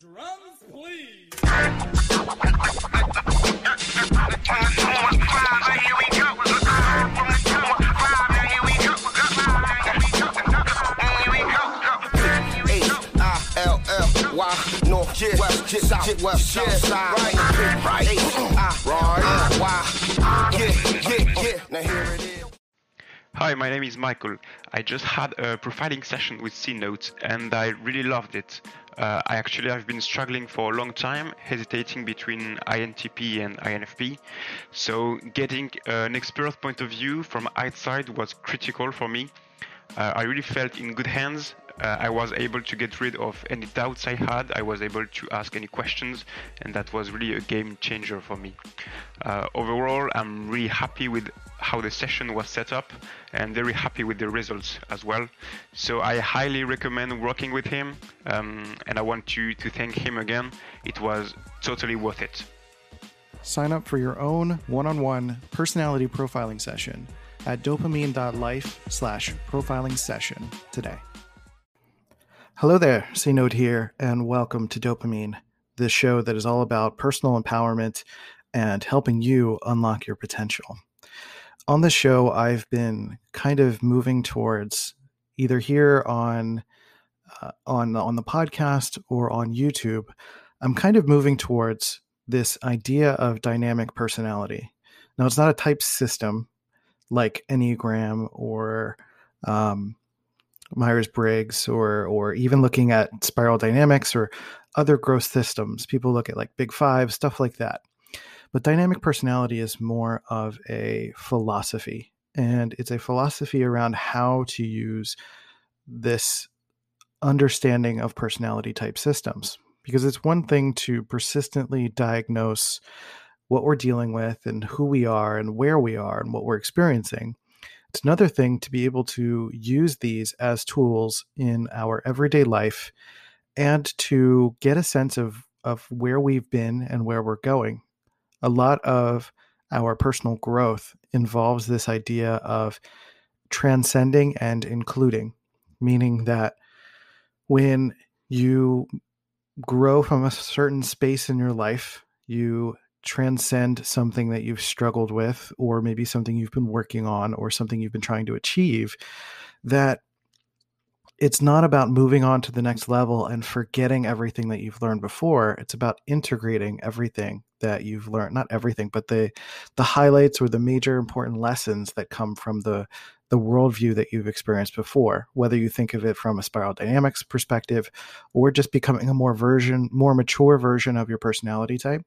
Drums, please. North, west, south, west, right, right, now here it is. Hi, my name is Michael. I just had a profiling session with C Note and I really loved it. Uh, I actually have been struggling for a long time, hesitating between INTP and INFP. So getting an expert point of view from outside was critical for me. Uh, I really felt in good hands. Uh, I was able to get rid of any doubts I had. I was able to ask any questions, and that was really a game changer for me. Uh, overall, I'm really happy with how the session was set up and very happy with the results as well. So I highly recommend working with him, um, and I want to, to thank him again. It was totally worth it. Sign up for your own one-on-one personality profiling session at dopeamine.life slash profiling session today. Hello there, C Note here, and welcome to DOPEamine, this show that is all about personal empowerment and helping you unlock your potential. On this show, I've been kind of moving towards either here on uh, on on the podcast or on YouTube. I'm kind of moving towards this idea of dynamic personality. Now, it's not a type system like Enneagram or um, Myers Briggs or or even looking at spiral dynamics or other growth systems. People look at like Big Five, stuff like that. But dynamic personality is more of a philosophy, and it's a philosophy around how to use this understanding of personality type systems. Because it's one thing to persistently diagnose what we're dealing with and who we are and where we are and what we're experiencing. It's another thing to be able to use these as tools in our everyday life and to get a sense of, of where we've been and where we're going. A lot of our personal growth involves this idea of transcending and including, meaning that when you grow from a certain space in your life, you transcend something that you've struggled with, or maybe something you've been working on, or something you've been trying to achieve, that it's not about moving on to the next level and forgetting everything that you've learned before. It's about integrating everything that you've learned, not everything, but the the highlights or the major important lessons that come from the the worldview that you've experienced before, whether you think of it from a spiral dynamics perspective or just becoming a more version, more mature version of your personality type,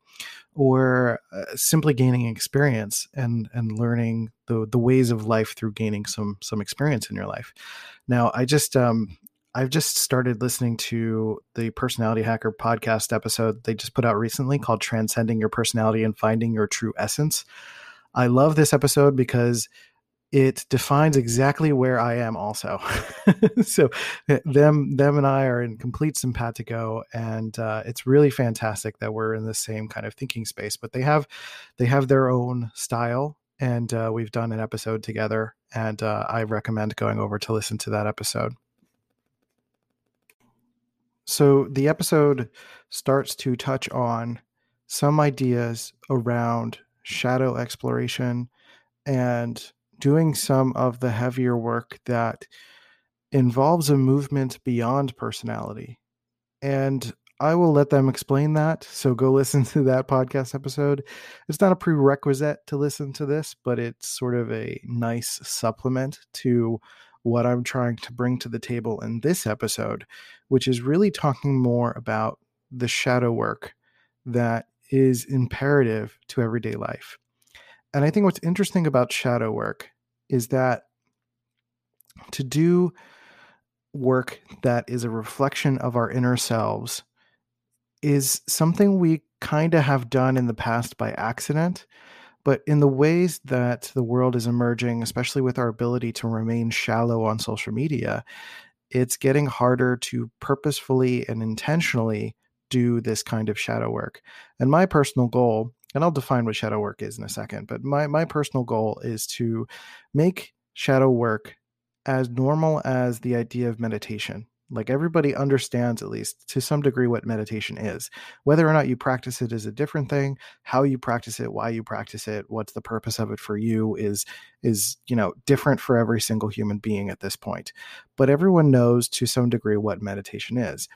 or uh, simply gaining experience and and learning the the ways of life through gaining some some experience in your life. Now, I just um I've just started listening to the Personality Hacker podcast episode they just put out recently called Transcending Your Personality and Finding Your True Essence. I love this episode because it defines exactly where I am also. so them them and I are in complete simpatico and uh, it's really fantastic that we're in the same kind of thinking space but they have they have their own style and uh, we've done an episode together and uh, I recommend going over to listen to that episode. So the episode starts to touch on some ideas around shadow exploration and doing some of the heavier work that involves a movement beyond personality. And I will let them explain that. So go listen to that podcast episode. It's not a prerequisite to listen to this, but it's sort of a nice supplement to what I'm trying to bring to the table in this episode, which is really talking more about the shadow work that is imperative to everyday life. And I think what's interesting about shadow work is that to do work that is a reflection of our inner selves is something we kind of have done in the past by accident. But in the ways that the world is emerging, especially with our ability to remain shallow on social media, it's getting harder to purposefully and intentionally do this kind of shadow work. And my personal goal, and I'll define what shadow work is in a second, but my, my personal goal is to make shadow work as normal as the idea of meditation. Like everybody understands, at least to some degree, what meditation is. Whether or not you practice it is a different thing. How you practice it, why you practice it, what's the purpose of it for you is is you know different for every single human being at this point. But everyone knows to some degree what meditation is,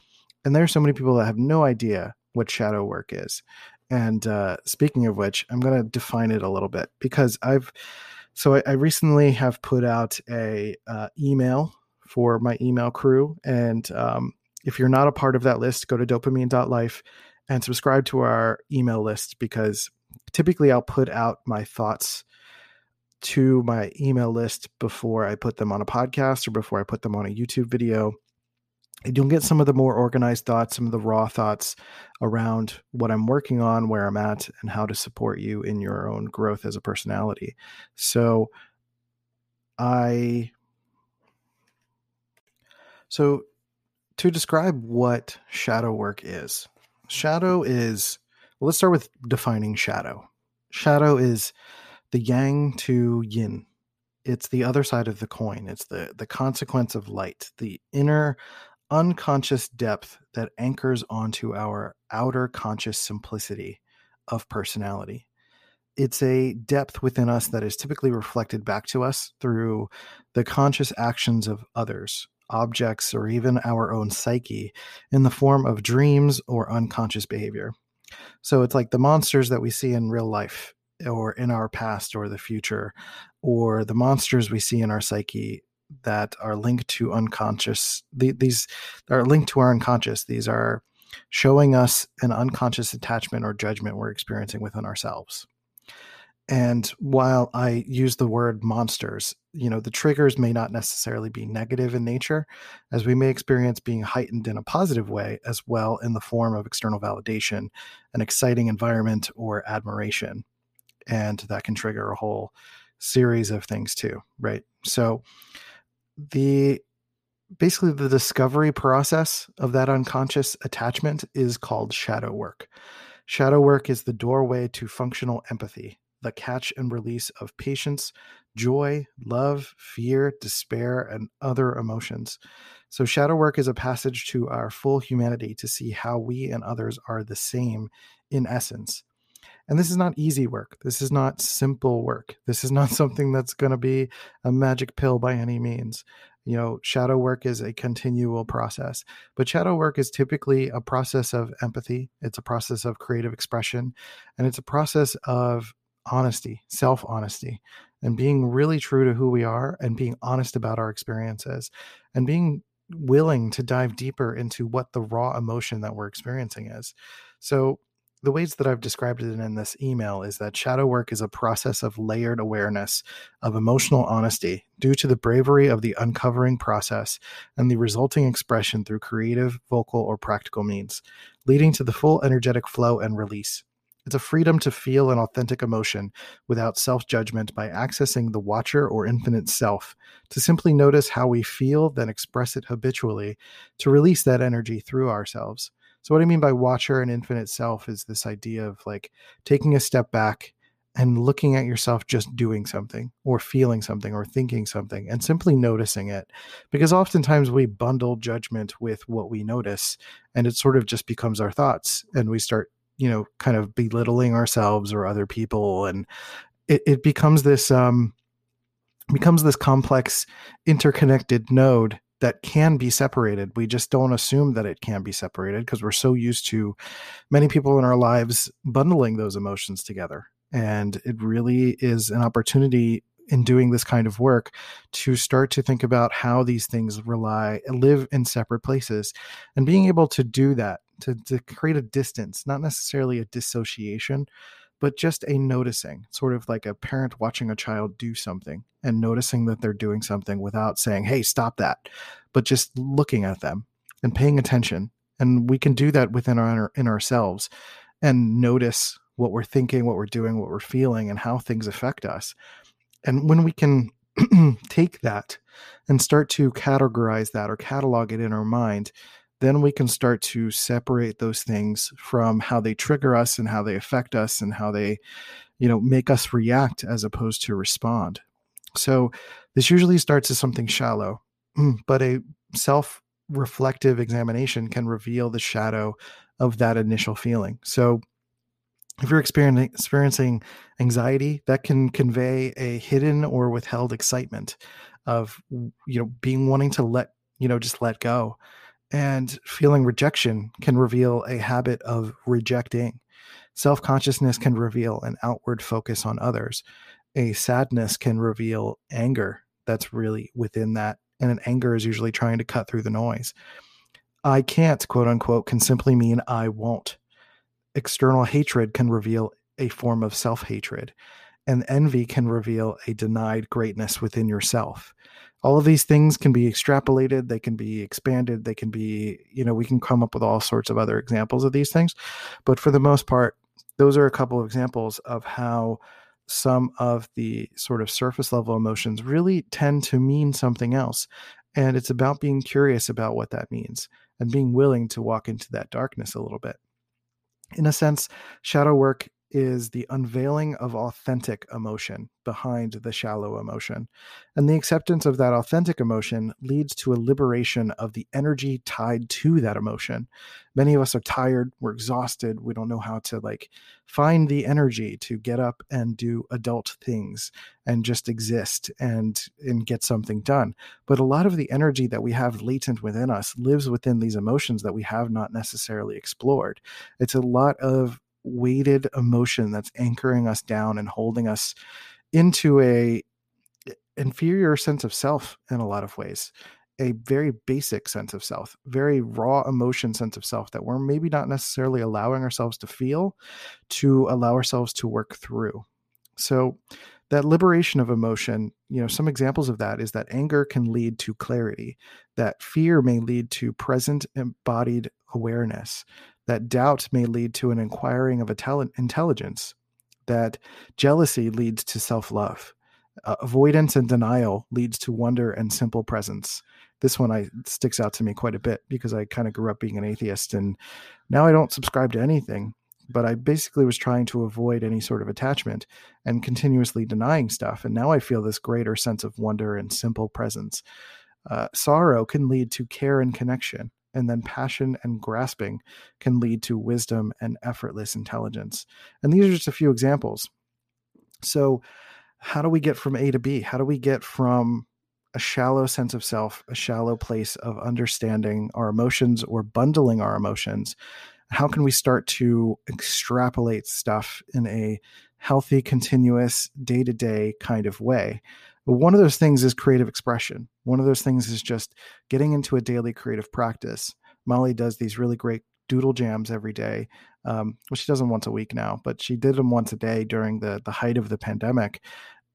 and there are so many people that have no idea what shadow work is. And uh, speaking of which, I'm going to define it a little bit because I've so I, I recently have put out a uh, email for my email crew. And um, if you're not a part of that list, go to dopeamine.life and subscribe to our email list because typically I'll put out my thoughts to my email list before I put them on a podcast or before I put them on a YouTube video. You'll get some of the more organized thoughts, some of the raw thoughts around what I'm working on, where I'm at, and how to support you in your own growth as a personality. So I so, to describe what shadow work is, shadow is, well, let's start with defining shadow. Shadow is the yang to yin. It's the other side of the coin. It's the, the consequence of light, the inner unconscious depth that anchors onto our outer conscious simplicity of personality. It's a depth within us that is typically reflected back to us through the conscious actions of others, objects, or even our own psyche in the form of dreams or unconscious behavior. So it's like the monsters that we see in real life or in our past or the future, or the monsters we see in our psyche that are linked to unconscious. These are linked to our unconscious. These are showing us an unconscious attachment or judgment we're experiencing within ourselves. And while I use the word monsters, you know, the triggers may not necessarily be negative in nature, as we may experience being heightened in a positive way as well in the form of external validation, an exciting environment, or admiration. And that can trigger a whole series of things too, right? So the basically the discovery process of that unconscious attachment is called shadow work. Shadow work is the doorway to functional empathy the catch and release of patience, joy, love, fear, despair, and other emotions. So, shadow work is a passage to our full humanity to see how we and others are the same in essence. And this is not easy work. This is not simple work. This is not something that's going to be a magic pill by any means. You know, shadow work is a continual process, but shadow work is typically a process of empathy. It's a process of creative expression, and it's a process of honesty, self honesty, and being really true to who we are and being honest about our experiences and being willing to dive deeper into what the raw emotion that we're experiencing is. So, the ways that I've described it in this email is that shadow work is a process of layered awareness of emotional honesty due to the bravery of the uncovering process and the resulting expression through creative, vocal, or practical means, leading to the full energetic flow and release. It's a freedom to feel an authentic emotion without self judgment by accessing the watcher or infinite self, to simply notice how we feel, then express it habitually, to release that energy through ourselves. So, what I mean by watcher and infinite self is this idea of like taking a step back and looking at yourself just doing something or feeling something or thinking something and simply noticing it. Because oftentimes we bundle judgment with what we notice and it sort of just becomes our thoughts and we start you know kind of belittling ourselves or other people and it, it becomes this um becomes this complex interconnected node that can be separated. We just don't assume that it can be separated because we're so used to many people in our lives bundling those emotions together. And it really is an opportunity in doing this kind of work to start to think about how these things rely live in separate places and being able to do that to, to create a distance, not necessarily a dissociation, but just a noticing, sort of like a parent watching a child do something and noticing that they're doing something without saying, hey, stop that, but just looking at them and paying attention. And we can do that within our in ourselves and notice what we're thinking, what we're doing, what we're feeling, and how things affect us. And when we can take that and start to categorize that or catalog it in our mind, then we can start to separate those things from how they trigger us and how they affect us and how they you know make us react as opposed to respond so this usually starts as something shallow mm, but a self reflective examination can reveal the shadow of that initial feeling. So, if you're experiencing experiencing anxiety, that can convey a hidden or withheld excitement of you know being wanting to let you know just let go. And feeling rejection can reveal a habit of rejecting. Self-consciousness can reveal an outward focus on others a sadness can reveal anger that's really within that and an anger is usually trying to cut through the noise. I can't quote unquote can simply mean i won't. External hatred can reveal a form of self-hatred and envy can reveal a denied greatness within yourself. All of these things can be extrapolated they can be expanded they can be you know we can come up with all sorts of other examples of these things but for the most part those are a couple of examples of how some of the sort of surface level emotions really tend to mean something else and it's about being curious about what that means and being willing to walk into that darkness a little bit. In a sense shadow work is the unveiling of authentic emotion behind the shallow emotion. And the acceptance of that authentic emotion leads to a liberation of the energy tied to that emotion. Many of us are tired, we're exhausted, we don't know how to like find the energy to get up and do adult things and just exist and and get something done. But a lot of the energy that we have latent within us lives within these emotions that we have not necessarily explored. It's a lot of weighted emotion that's anchoring us down and holding us into a inferior sense of self in a lot of ways a very basic sense of self very raw emotion sense of self that we're maybe not necessarily allowing ourselves to feel to allow ourselves to work through. So that liberation of emotion you know some examples of that is that anger can lead to clarity that fear may lead to present embodied awareness that doubt may lead to an inquiring of intelligence, that jealousy leads to self love, uh, avoidance and denial leads to wonder and simple presence. This one I sticks out to me quite a bit because I kind of grew up being an atheist and now I don't subscribe to anything. But I basically was trying to avoid any sort of attachment and continuously denying stuff. And now I feel this greater sense of wonder and simple presence. Uh, sorrow can lead to care and connection and then passion and grasping can lead to wisdom and effortless intelligence. And these are just a few examples. So, how do we get from A to B? How do we get from a shallow sense of self, a shallow place of understanding our emotions or bundling our emotions? How can we start to extrapolate stuff in a healthy, continuous, day to day kind of way? But one of those things is creative expression. One of those things is just getting into a daily creative practice. Molly does these really great doodle jams every day. Um, well, she does them once a week now, but she did them once a day during the the height of the pandemic,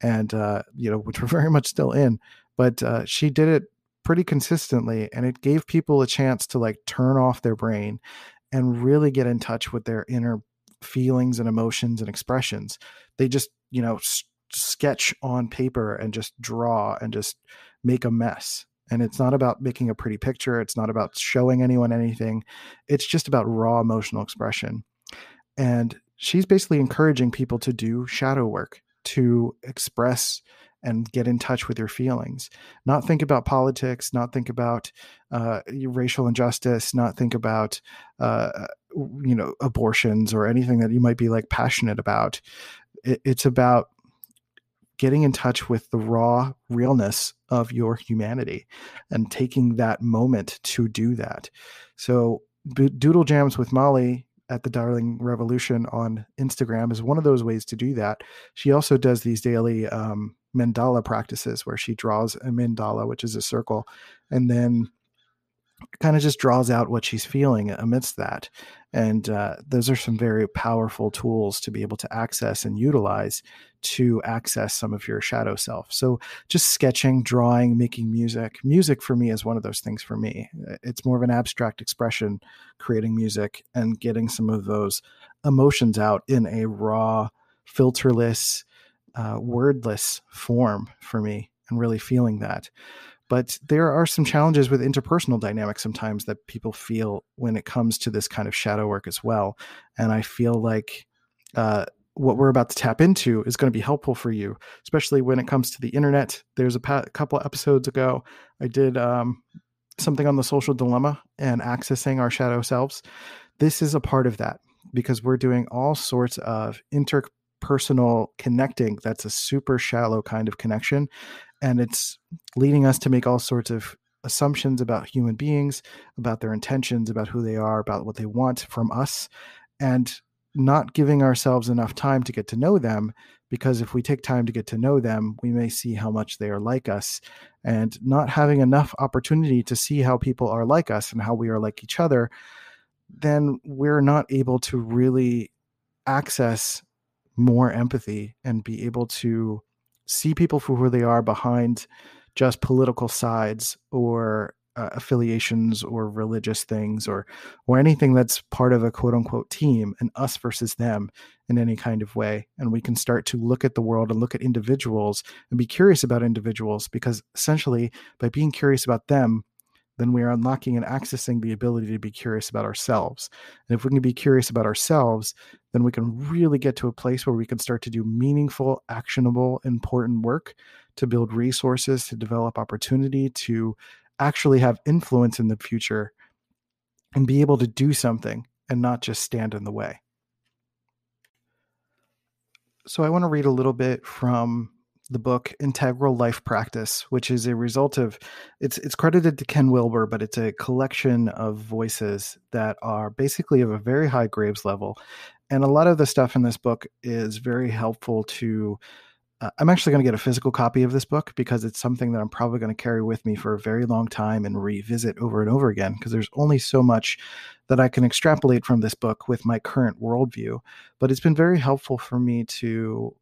and uh, you know, which we're very much still in. But uh, she did it pretty consistently, and it gave people a chance to like turn off their brain and really get in touch with their inner feelings and emotions and expressions. They just, you know, sketch on paper and just draw and just make a mess. And it's not about making a pretty picture. It's not about showing anyone anything. It's just about raw emotional expression. And she's basically encouraging people to do shadow work, to express and get in touch with your feelings not think about politics not think about uh, racial injustice not think about uh, you know abortions or anything that you might be like passionate about it, it's about getting in touch with the raw realness of your humanity and taking that moment to do that. So, Doodle Jams with Molly at the Darling Revolution on Instagram is one of those ways to do that. She also does these daily um, mandala practices where she draws a mandala, which is a circle, and then kind of just draws out what she's feeling amidst that. And uh, those are some very powerful tools to be able to access and utilize to access some of your shadow self. So, just sketching, drawing, making music. Music for me is one of those things for me. It's more of an abstract expression, creating music and getting some of those emotions out in a raw, filterless, uh, wordless form for me, and really feeling that. But there are some challenges with interpersonal dynamics sometimes that people feel when it comes to this kind of shadow work as well. And I feel like uh, what we're about to tap into is going to be helpful for you, especially when it comes to the internet. There's a pa- couple episodes ago, I did um, something on the social dilemma and accessing our shadow selves, this is a part of that because we're doing all sorts of interpersonal connecting that's a super shallow kind of connection and it's leading us to make all sorts of assumptions about human beings about their intentions about who they are about what they want from us and not giving ourselves enough time to get to know them because if we take time to get to know them we may see how much they are like us. And not having enough opportunity to see how people are like us and how we are like each other then we're not able to really access more empathy and be able to see people for who they are behind just political sides or uh, affiliations or religious things or or anything that's part of a quote unquote team and us versus them in any kind of way and we can start to look at the world and look at individuals and be curious about individuals because essentially by being curious about them then we are unlocking and accessing the ability to be curious about ourselves. And if we can be curious about ourselves, then we can really get to a place where we can start to do meaningful, actionable, important work to build resources, to develop opportunity, to actually have influence in the future and be able to do something and not just stand in the way. So, I want to read a little bit from the book Integral Life Practice, which is a result of it's it's credited to Ken Wilber, but it's a collection of voices that are basically of a very high Graves level. And a lot of the stuff in this book is very helpful to uh, I'm actually going to get a physical copy of this book because it's something that I'm probably going to carry with me for a very long time and revisit over and over again because there's only so much that I can extrapolate from this book with my current worldview. But it's been very helpful for me to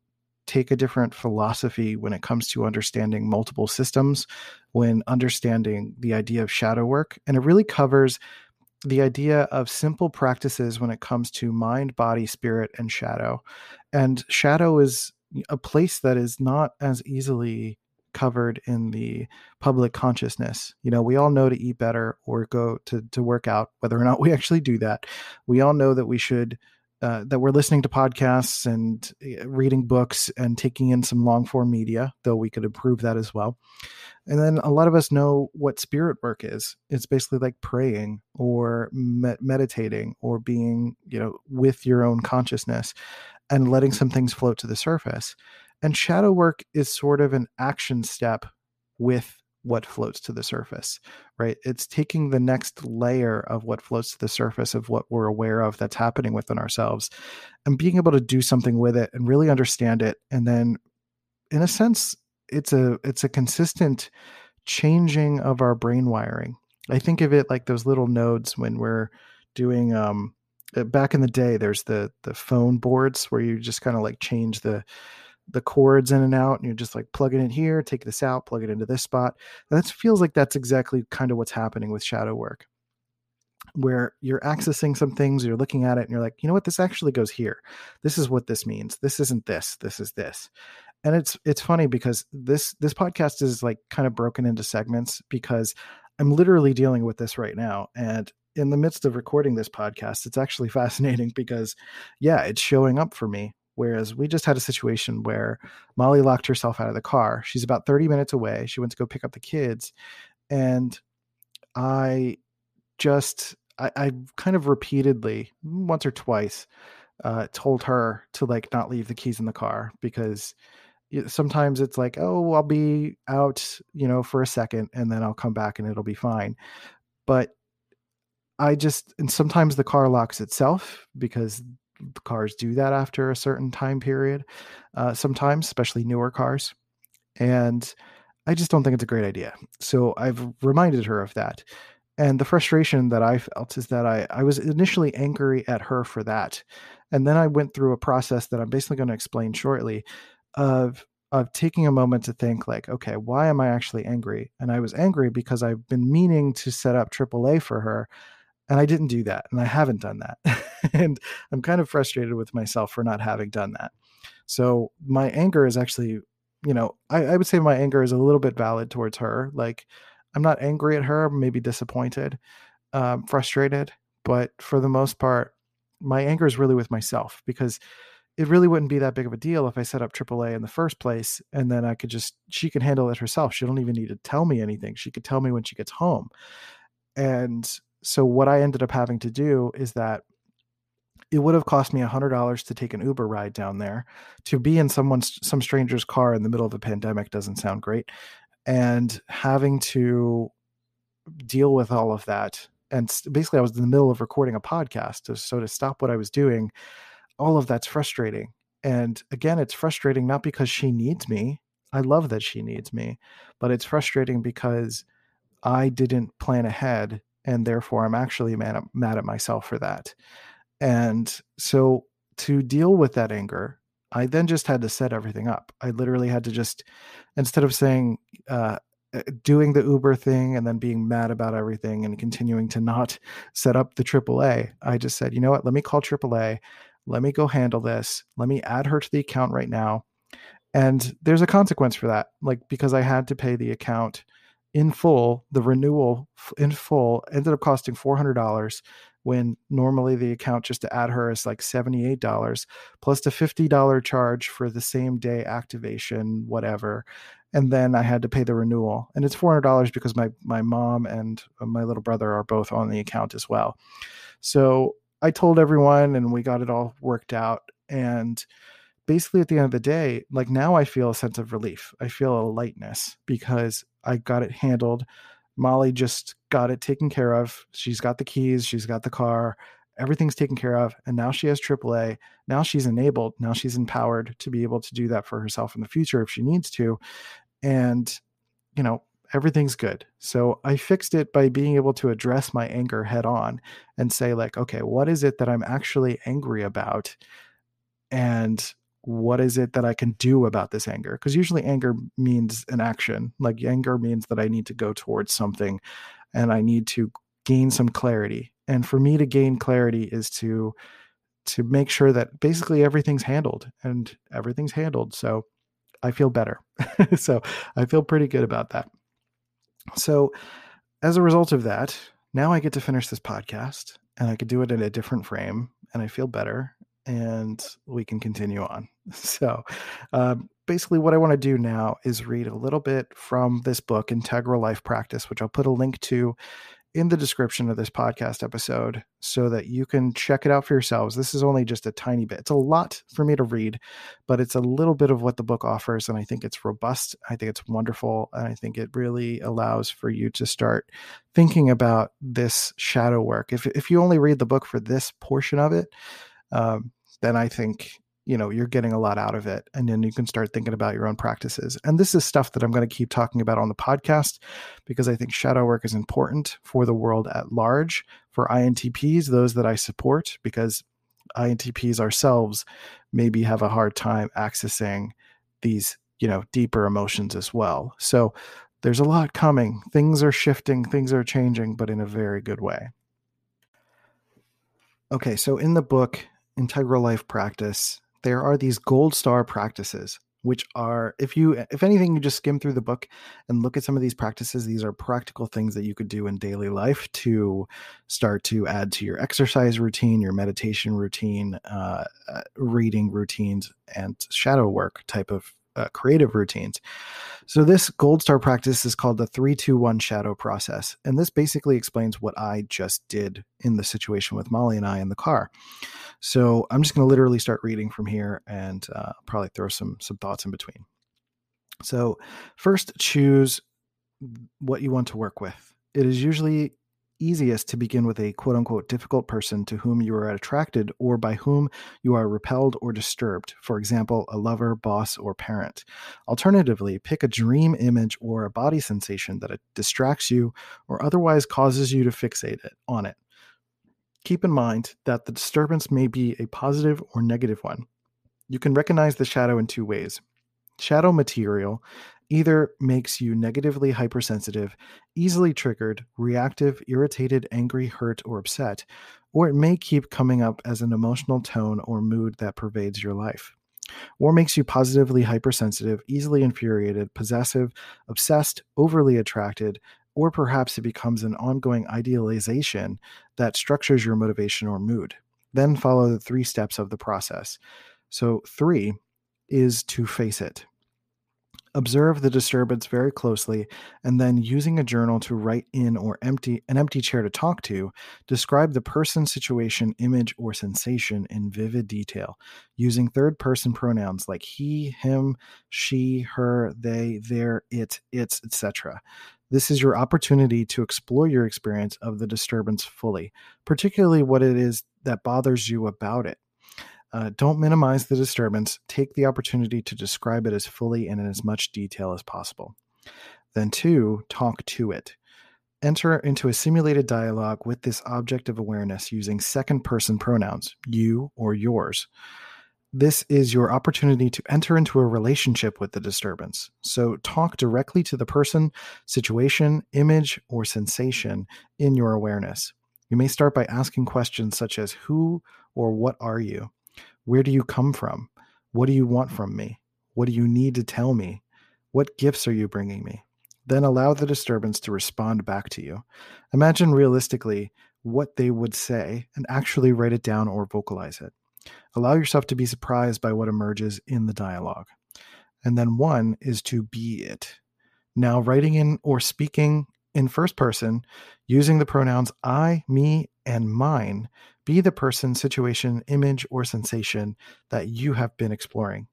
take a different philosophy when it comes to understanding multiple systems, when understanding the idea of shadow work. And it really covers the idea of simple practices when it comes to mind, body, spirit, and shadow. And shadow is a place that is not as easily covered in the public consciousness. You know, we all know to eat better or go to to work out, whether or not we actually do that. We all know that we should uh, that we're listening to podcasts and eh, reading books and taking in some long form media, though we could improve that as well. And then a lot of us know what spirit work is. It's basically like praying or me- meditating or being, you know, with your own consciousness and letting some things float to the surface. And shadow work is sort of an action step with what floats to the surface, right? It's taking the next layer of what floats to the surface of what we're aware of that's happening within ourselves and being able to do something with it and really understand it. And then in a sense, it's a it's a consistent changing of our brain wiring. I think of it like those little nodes when we're doing um Uh, back in the day there's the the phone boards where you just kind of like change the the cords in and out and you're just like plug it in here take this out plug it into this spot. And that feels like that's exactly kind of what's happening with shadow work where you're accessing some things you're looking at it and you're like you know what? This actually goes here. This is what this means. This isn't this. This is this. And it's it's funny because this this podcast is like kind of broken into segments because i'm literally dealing with this right now and in the midst of recording this podcast it's actually fascinating because yeah it's showing up for me Whereas we just had a situation where Molly locked herself out of the car. She's about 30 minutes away. She went to go pick up the kids. And I just, I, I kind of repeatedly, once or twice, uh, told her to like not leave the keys in the car because sometimes it's like, oh, I'll be out, you know, for a second and then I'll come back and it'll be fine. But I just, and sometimes the car locks itself because cars do that after a certain time period uh, sometimes especially newer cars and i just don't think it's a great idea. So i've reminded her of that and the frustration that i felt is that i, I was initially angry at her for that and then i went through a process that i'm basically going to explain shortly of of taking a moment to think like okay why am i actually angry? And i was angry because i've been meaning to set up AAA for her and I didn't do that, and I haven't done that. and I'm kind of frustrated with myself for not having done that. So my anger is actually, you know, I, I would say my anger is a little bit valid towards her. Like I'm not angry at her, maybe disappointed, um, frustrated, but for the most part, my anger is really with myself because it really wouldn't be that big of a deal if I set up AAA in the first place and then I could just she can handle it herself. She don't even need to tell me anything. She could tell me when she gets home. And so what I ended up having to do is that it would have cost me a hundred dollars to take an Uber ride down there. To be in someone's some stranger's car in the middle of a pandemic doesn't sound great. And having to deal with all of that. And basically I was in the middle of recording a podcast. So to stop what I was doing, all of that's frustrating. And again, it's frustrating not because she needs me. I love that she needs me, but it's frustrating because I didn't plan ahead and therefore I'm actually mad at, mad at myself for that. And so to deal with that anger, I then just had to set everything up. I literally had to just, instead of saying, uh, uh doing the Uber thing and then being mad about everything and continuing to not set up the AAA, I just said, you know what, let me call AAA. Let me go handle this. Let me add her to the account right now. And there's a consequence for that, like because I had to pay the account in full, the renewal in full ended up costing $400 when normally the account just to add her is like $78 plus the $50 charge for the same day activation, whatever. And then I had to pay the renewal. And it's $400 because my, my mom and uh, my little brother are both on the account as well. So I told everyone and we got it all worked out. And basically at the end of the day, like now I feel a sense of relief. I feel a lightness because I got it handled. Molly just got it taken care of. She's got the keys, she's got the car, everything's taken care of. And now she has AAA. Now she's enabled. Now she's empowered to be able to do that for herself in the future if she needs to. And, you know, everything's good. So I fixed it by being able to address my anger head on and say, like, okay, what is it that I'm actually angry about? And what is it that I can do about this anger? Because usually anger means an action. Like anger means that I need to go towards something and I need to gain some clarity. And for me to gain clarity is to to make sure that basically everything's handled and everything's handled. So I feel better. so I feel pretty good about that. So as a result of that, now I get to finish this podcast and I could do it in a different frame and I feel better and we can continue on. So, uh, basically, what I want to do now is read a little bit from this book, Integral Life Practice, which I'll put a link to in the description of this podcast episode so that you can check it out for yourselves. This is only just a tiny bit. It's a lot for me to read, but it's a little bit of what the book offers. And I think it's robust. I think it's wonderful. And I think it really allows for you to start thinking about this shadow work. If, if you only read the book for this portion of it, um, then I think you know you're getting a lot out of it and then you can start thinking about your own practices and this is stuff that i'm going to keep talking about on the podcast because i think shadow work is important for the world at large for INTPs those that i support because INTPs ourselves maybe have a hard time accessing these you know deeper emotions as well. So there's a lot coming. Things are shifting things are changing but in a very good way. Okay so in the book integral life practice, there are these gold star practices which are if you if anything you just skim through the book and look at some of these practices these are practical things that you could do in daily life to start to add to your exercise routine your meditation routine uh, uh reading routines and shadow work type of uh, creative routines. So, this gold star practice is called the 321 shadow process. And this basically explains what I just did in the situation with Molly and I in the car. So, I'm just going to literally start reading from here and uh, probably throw some, some thoughts in between. So, first, choose what you want to work with. It is usually easiest to begin with a quote unquote difficult person to whom you are attracted or by whom you are repelled or disturbed, for example, a lover, boss, or parent. Alternatively, pick a dream image or a body sensation that distracts you or otherwise causes you to fixate it, on it. Keep in mind that the disturbance may be a positive or negative one. You can recognize the shadow in two ways. Shadow material either makes you negatively hypersensitive, easily triggered, reactive, irritated, angry, hurt, or upset, or it may keep coming up as an emotional tone or mood that pervades your life. Or makes you positively hypersensitive, easily infuriated, possessive, obsessed, overly attracted, or perhaps it becomes an ongoing idealization that structures your motivation or mood. Then follow the three steps of the process. So, three is to face it. Observe the disturbance very closely and then using a journal to write in or empty an empty chair to talk to, describe the person, situation, image, or sensation in vivid detail using third person pronouns like he, him, she, her, they, their, it, its, etc. This is your opportunity to explore your experience of the disturbance fully, particularly what it is that bothers you about it. Uh, don't minimize the disturbance. Take the opportunity to describe it as fully and in as much detail as possible. Then, two, talk to it. Enter into a simulated dialogue with this object of awareness using second person pronouns, you or yours. This is your opportunity to enter into a relationship with the disturbance. So, talk directly to the person, situation, image, or sensation in your awareness. You may start by asking questions such as Who or what are you? Where do you come from? What do you want from me? What do you need to tell me? What gifts are you bringing me? Then allow the disturbance to respond back to you. Imagine realistically what they would say and actually write it down or vocalize it. Allow yourself to be surprised by what emerges in the dialogue. And then one is to be it. Now, writing in or speaking in first person using the pronouns I, me, and mine be the person, situation, image, or sensation that you have been exploring.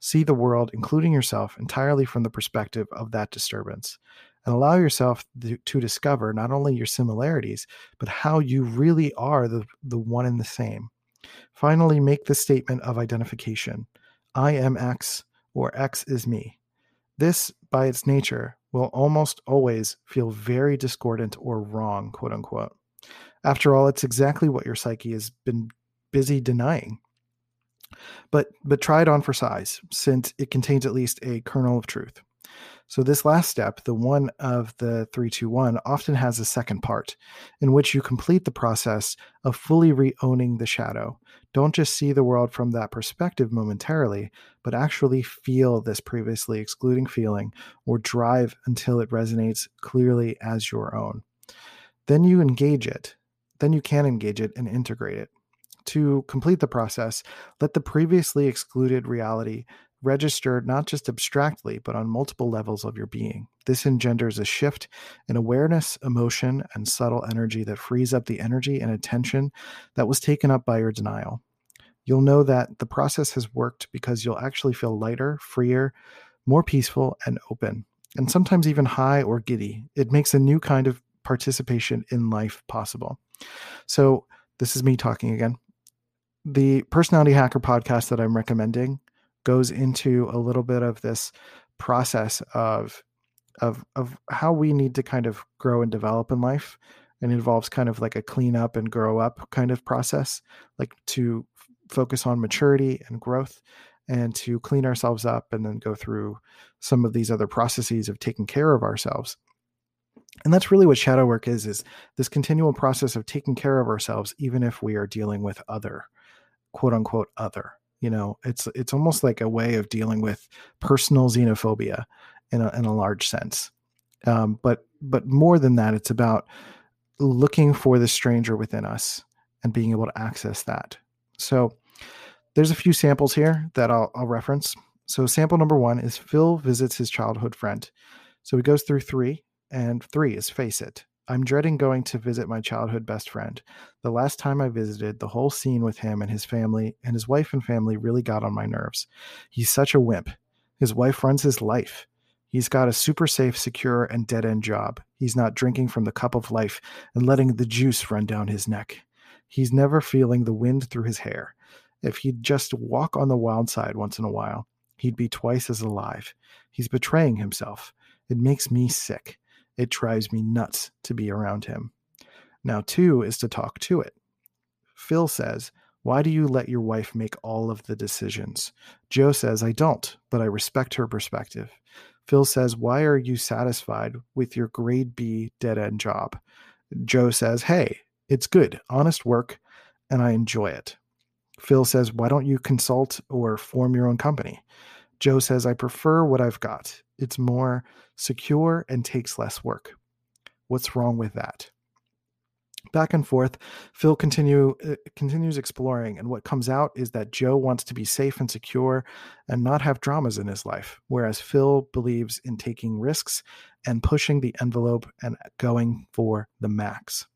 See the world, including yourself, entirely from the perspective of that disturbance. And allow yourself to discover not only your similarities, but how you really are the, the one and the same. Finally, make the statement of identification I am X, or X is me. This, by its nature, will almost always feel very discordant or wrong, quote unquote. After all, it's exactly what your psyche has been busy denying. But but try it on for size, since it contains at least a kernel of truth. So this last step, the one of the 321, often has a second part in which you complete the process of fully re-owning the shadow. Don't just see the world from that perspective momentarily, but actually feel this previously excluding feeling or drive until it resonates clearly as your own. Then you engage it then you can engage it and integrate it. To complete the process, let the previously excluded reality register not just abstractly, but on multiple levels of your being. This engenders a shift in awareness, emotion, and subtle energy that frees up the energy and attention that was taken up by your denial. You'll know that the process has worked because you'll actually feel lighter, freer, more peaceful, and open, and sometimes even high or giddy. It makes a new kind of participation in life possible. So, this is me talking again. The Personality Hacker podcast that I'm recommending goes into a little bit of this process of of of how we need to kind of grow and develop in life and involves kind of like a clean up and grow up kind of process like to focus on maturity and growth and to clean ourselves up and then go through some of these other processes of taking care of ourselves and that's really what shadow work is is this continual process of taking care of ourselves even if we are dealing with other quote unquote other you know? It's it's almost like a way of dealing with personal xenophobia in a, in a large sense. Um, but but more than that it's about looking for the stranger within us and being able to access that. So there's a few samples here that I'll, I'll reference. So sample number one is Phil visits his childhood friend. So he goes through three and three is face it. I'm dreading going to visit my childhood best friend. The last time I visited, the whole scene with him and his family and his wife and family really got on my nerves. He's such a wimp. His wife runs his life. He's got a super safe, secure, and dead end job. He's not drinking from the cup of life and letting the juice run down his neck. He's never feeling the wind through his hair. If he'd just walk on the wild side once in a while, he'd be twice as alive. He's betraying himself. It makes me sick. It drives me nuts to be around him. Now, two is to talk to it. Phil says, Why do you let your wife make all of the decisions? Joe says, I don't, but I respect her perspective. Phil says, Why are you satisfied with your grade B dead end job? Joe says, Hey, it's good, honest work, and I enjoy it. Phil says, Why don't you consult or form your own company? Joe says, I prefer what I've got. It's more secure and takes less work. What's wrong with that? Back and forth, Phil continue uh, continues exploring, and what comes out is that Joe wants to be safe and secure and not have dramas in his life, whereas Phil believes in taking risks and pushing the envelope and going for the max.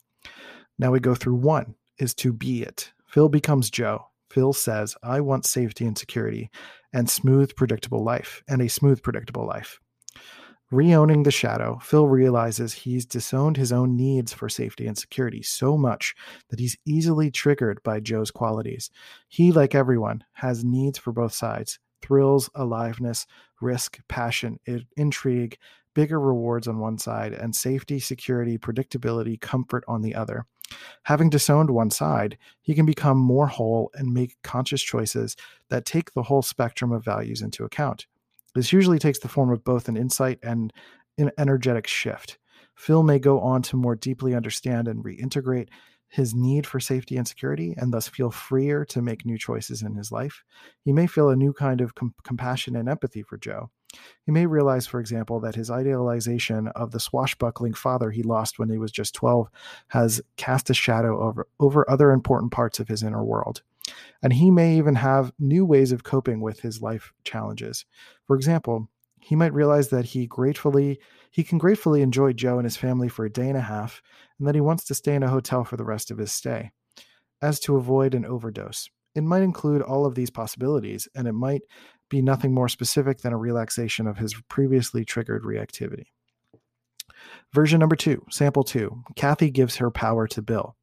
Now we go through one is to be it. Phil becomes Joe. Phil says, I want safety and security and smooth, predictable life, and a smooth, predictable life. Reowning the shadow, Phil realizes he's disowned his own needs for safety and security so much that he's easily triggered by Joe's qualities. He, like everyone, has needs for both sides thrills, aliveness, risk, passion, intrigue, bigger rewards on one side, and safety, security, predictability, comfort on the other. Having disowned one side, he can become more whole and make conscious choices that take the whole spectrum of values into account. This usually takes the form of both an insight and an energetic shift. Phil may go on to more deeply understand and reintegrate his need for safety and security and thus feel freer to make new choices in his life. He may feel a new kind of com- compassion and empathy for Joe. He may realize, for example, that his idealization of the swashbuckling father he lost when he was just 12 has cast a shadow over, over other important parts of his inner world. And he may even have new ways of coping with his life challenges. For example, he might realize that he gratefully he can gratefully enjoy Joe and his family for a day and a half, and that he wants to stay in a hotel for the rest of his stay. As to avoid an overdose, it might include all of these possibilities, and it might be nothing more specific than a relaxation of his previously triggered reactivity. Version number two, sample two Kathy gives her power to Bill.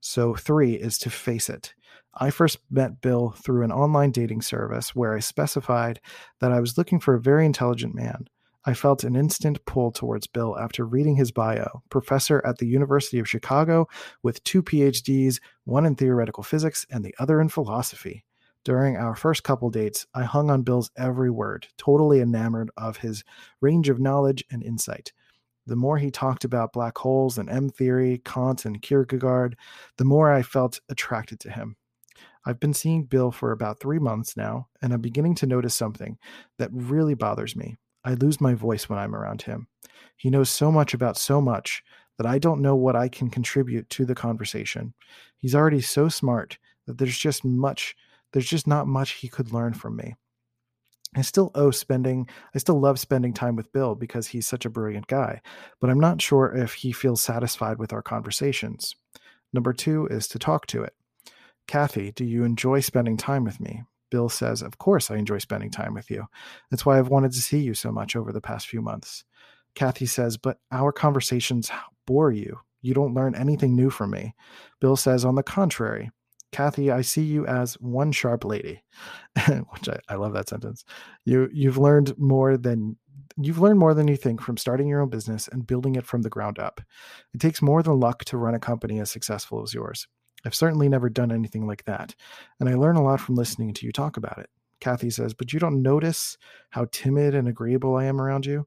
So three is to face it. I first met Bill through an online dating service where I specified that I was looking for a very intelligent man. I felt an instant pull towards Bill after reading his bio. Professor at the University of Chicago with two PhDs, one in theoretical physics and the other in philosophy. During our first couple dates, I hung on Bill's every word, totally enamored of his range of knowledge and insight. The more he talked about black holes and M theory, Kant and Kierkegaard, the more I felt attracted to him. I've been seeing Bill for about three months now, and I'm beginning to notice something that really bothers me. I lose my voice when I'm around him. He knows so much about so much that I don't know what I can contribute to the conversation. He's already so smart that there's just much there's just not much he could learn from me. I still owe spending, I still love spending time with Bill because he's such a brilliant guy, but I'm not sure if he feels satisfied with our conversations. Number two is to talk to it. Kathy, do you enjoy spending time with me? Bill says, Of course, I enjoy spending time with you. That's why I've wanted to see you so much over the past few months. Kathy says, But our conversations bore you. You don't learn anything new from me. Bill says, On the contrary, Kathy, I see you as one sharp lady, which I, I love that sentence. You you've learned more than you've learned more than you think from starting your own business and building it from the ground up. It takes more than luck to run a company as successful as yours. I've certainly never done anything like that, and I learn a lot from listening to you talk about it. Kathy says, But you don't notice how timid and agreeable I am around you?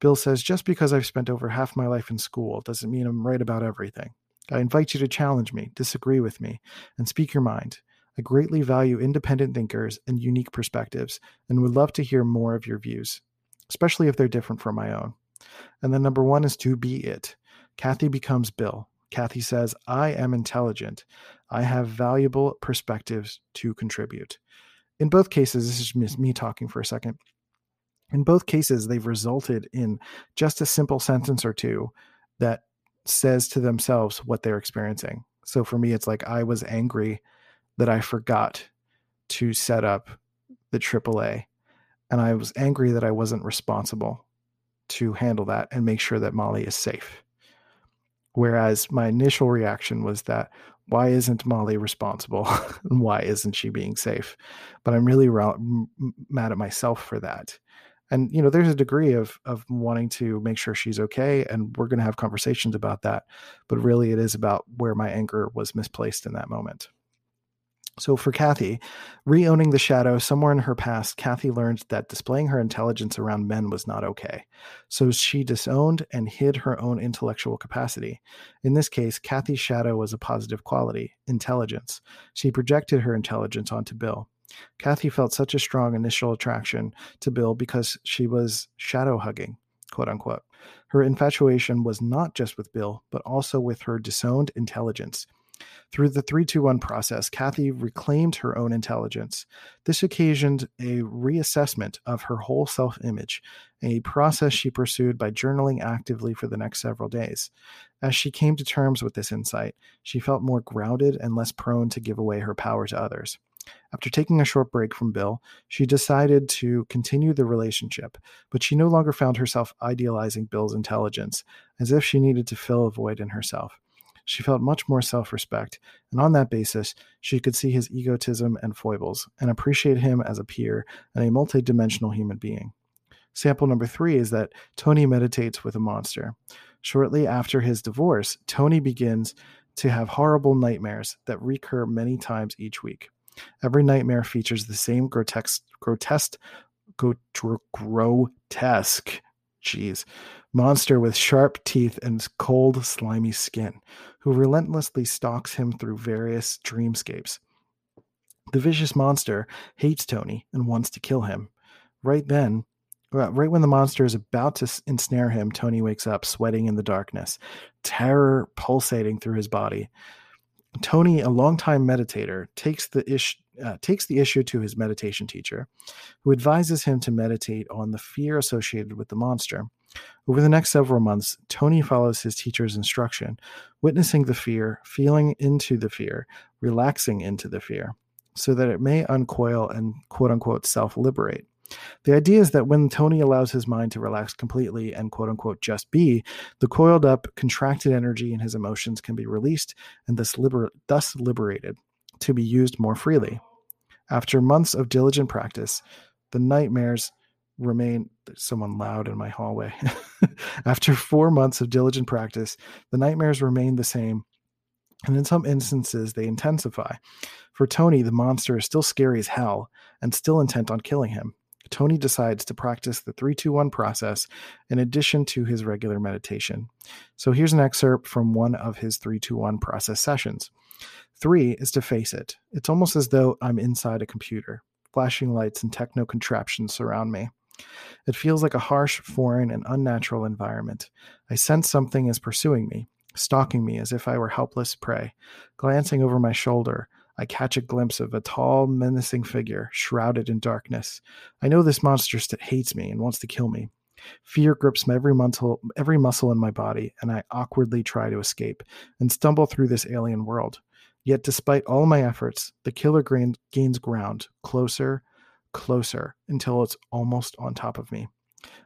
Bill says, Just because I've spent over half my life in school doesn't mean I'm right about everything. I invite you to challenge me, disagree with me, and speak your mind. I greatly value independent thinkers and unique perspectives and would love to hear more of your views, especially if they're different from my own. And then number one is to be it. Kathy becomes Bill. Kathy says, I am intelligent. I have valuable perspectives to contribute. In both cases, this is me talking for a second. In both cases, they've resulted in just a simple sentence or two that says to themselves what they're experiencing. So for me, it's like I was angry that I forgot to set up the AAA. And I was angry that I wasn't responsible to handle that and make sure that Molly is safe. Whereas my initial reaction was that why isn't Molly responsible and why isn't she being safe? But I'm really mad at myself for that and you know there's a degree of of wanting to make sure she's okay and we're going to have conversations about that but really it is about where my anger was misplaced in that moment so for Kathy, re-owning the shadow somewhere in her past, Kathy learned that displaying her intelligence around men was not okay. So she disowned and hid her own intellectual capacity. In this case, Kathy's shadow was a positive quality, intelligence. She projected her intelligence onto Bill. Kathy felt such a strong initial attraction to Bill because she was shadow hugging, quote unquote. Her infatuation was not just with Bill, but also with her disowned intelligence. Through the 321 process, Kathy reclaimed her own intelligence. This occasioned a reassessment of her whole self image, a process she pursued by journaling actively for the next several days. As she came to terms with this insight, she felt more grounded and less prone to give away her power to others. After taking a short break from Bill, she decided to continue the relationship, but she no longer found herself idealizing Bill's intelligence, as if she needed to fill a void in herself. She felt much more self respect, and on that basis, she could see his egotism and foibles and appreciate him as a peer and a multidimensional human being. Sample number three is that Tony meditates with a monster. Shortly after his divorce, Tony begins to have horrible nightmares that recur many times each week. Every nightmare features the same grotesque, grotesque, grotesque, jeez, monster with sharp teeth and cold, slimy skin, who relentlessly stalks him through various dreamscapes. The vicious monster hates Tony and wants to kill him. Right then, right when the monster is about to ensnare him, Tony wakes up, sweating in the darkness, terror pulsating through his body. Tony, a longtime meditator, takes the issue uh, takes the issue to his meditation teacher, who advises him to meditate on the fear associated with the monster. Over the next several months, Tony follows his teacher's instruction, witnessing the fear, feeling into the fear, relaxing into the fear, so that it may uncoil and quote unquote self liberate. The idea is that when Tony allows his mind to relax completely and quote unquote just be, the coiled up, contracted energy in his emotions can be released and thus, liber- thus liberated to be used more freely. After months of diligent practice, the nightmares remain someone loud in my hallway. After four months of diligent practice, the nightmares remain the same, and in some instances, they intensify. For Tony, the monster is still scary as hell and still intent on killing him. Tony decides to practice the 321 process in addition to his regular meditation. So here's an excerpt from one of his 321 process sessions. Three is to face it. It's almost as though I'm inside a computer. Flashing lights and techno contraptions surround me. It feels like a harsh, foreign, and unnatural environment. I sense something is pursuing me, stalking me as if I were helpless prey. Glancing over my shoulder, I catch a glimpse of a tall, menacing figure shrouded in darkness. I know this monster that hates me and wants to kill me. Fear grips every muscle, every muscle in my body, and I awkwardly try to escape and stumble through this alien world. Yet, despite all my efforts, the killer grain, gains ground, closer, closer, until it's almost on top of me.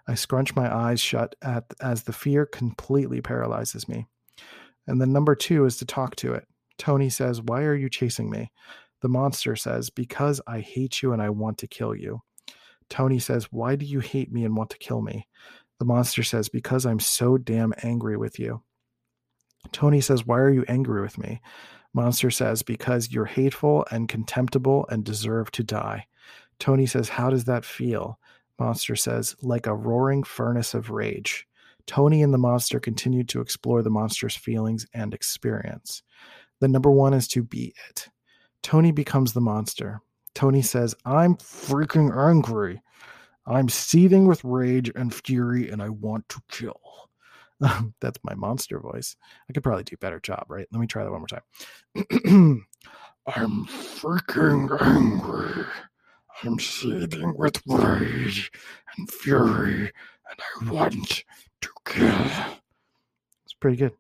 I scrunch my eyes shut at, as the fear completely paralyzes me. And then number two is to talk to it. Tony says, Why are you chasing me? The monster says, Because I hate you and I want to kill you. Tony says, Why do you hate me and want to kill me? The monster says, Because I'm so damn angry with you. Tony says, Why are you angry with me? Monster says, Because you're hateful and contemptible and deserve to die. Tony says, How does that feel? Monster says, Like a roaring furnace of rage. Tony and the monster continue to explore the monster's feelings and experience. The number one is to be it. Tony becomes the monster. Tony says, I'm freaking angry. I'm seething with rage and fury, and I want to kill. That's my monster voice. I could probably do a better job, right? Let me try that one more time. I'm freaking angry. I'm seething with rage and fury, and I want to kill. It's pretty good.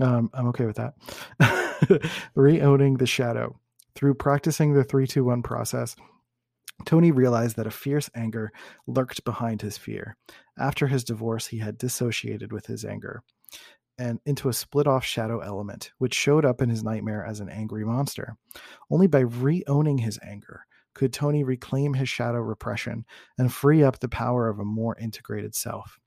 Um, I'm okay with that. Reowning the shadow. Through practicing the 321 process, Tony realized that a fierce anger lurked behind his fear. After his divorce, he had dissociated with his anger and into a split off shadow element, which showed up in his nightmare as an angry monster. Only by reowning his anger could Tony reclaim his shadow repression and free up the power of a more integrated self.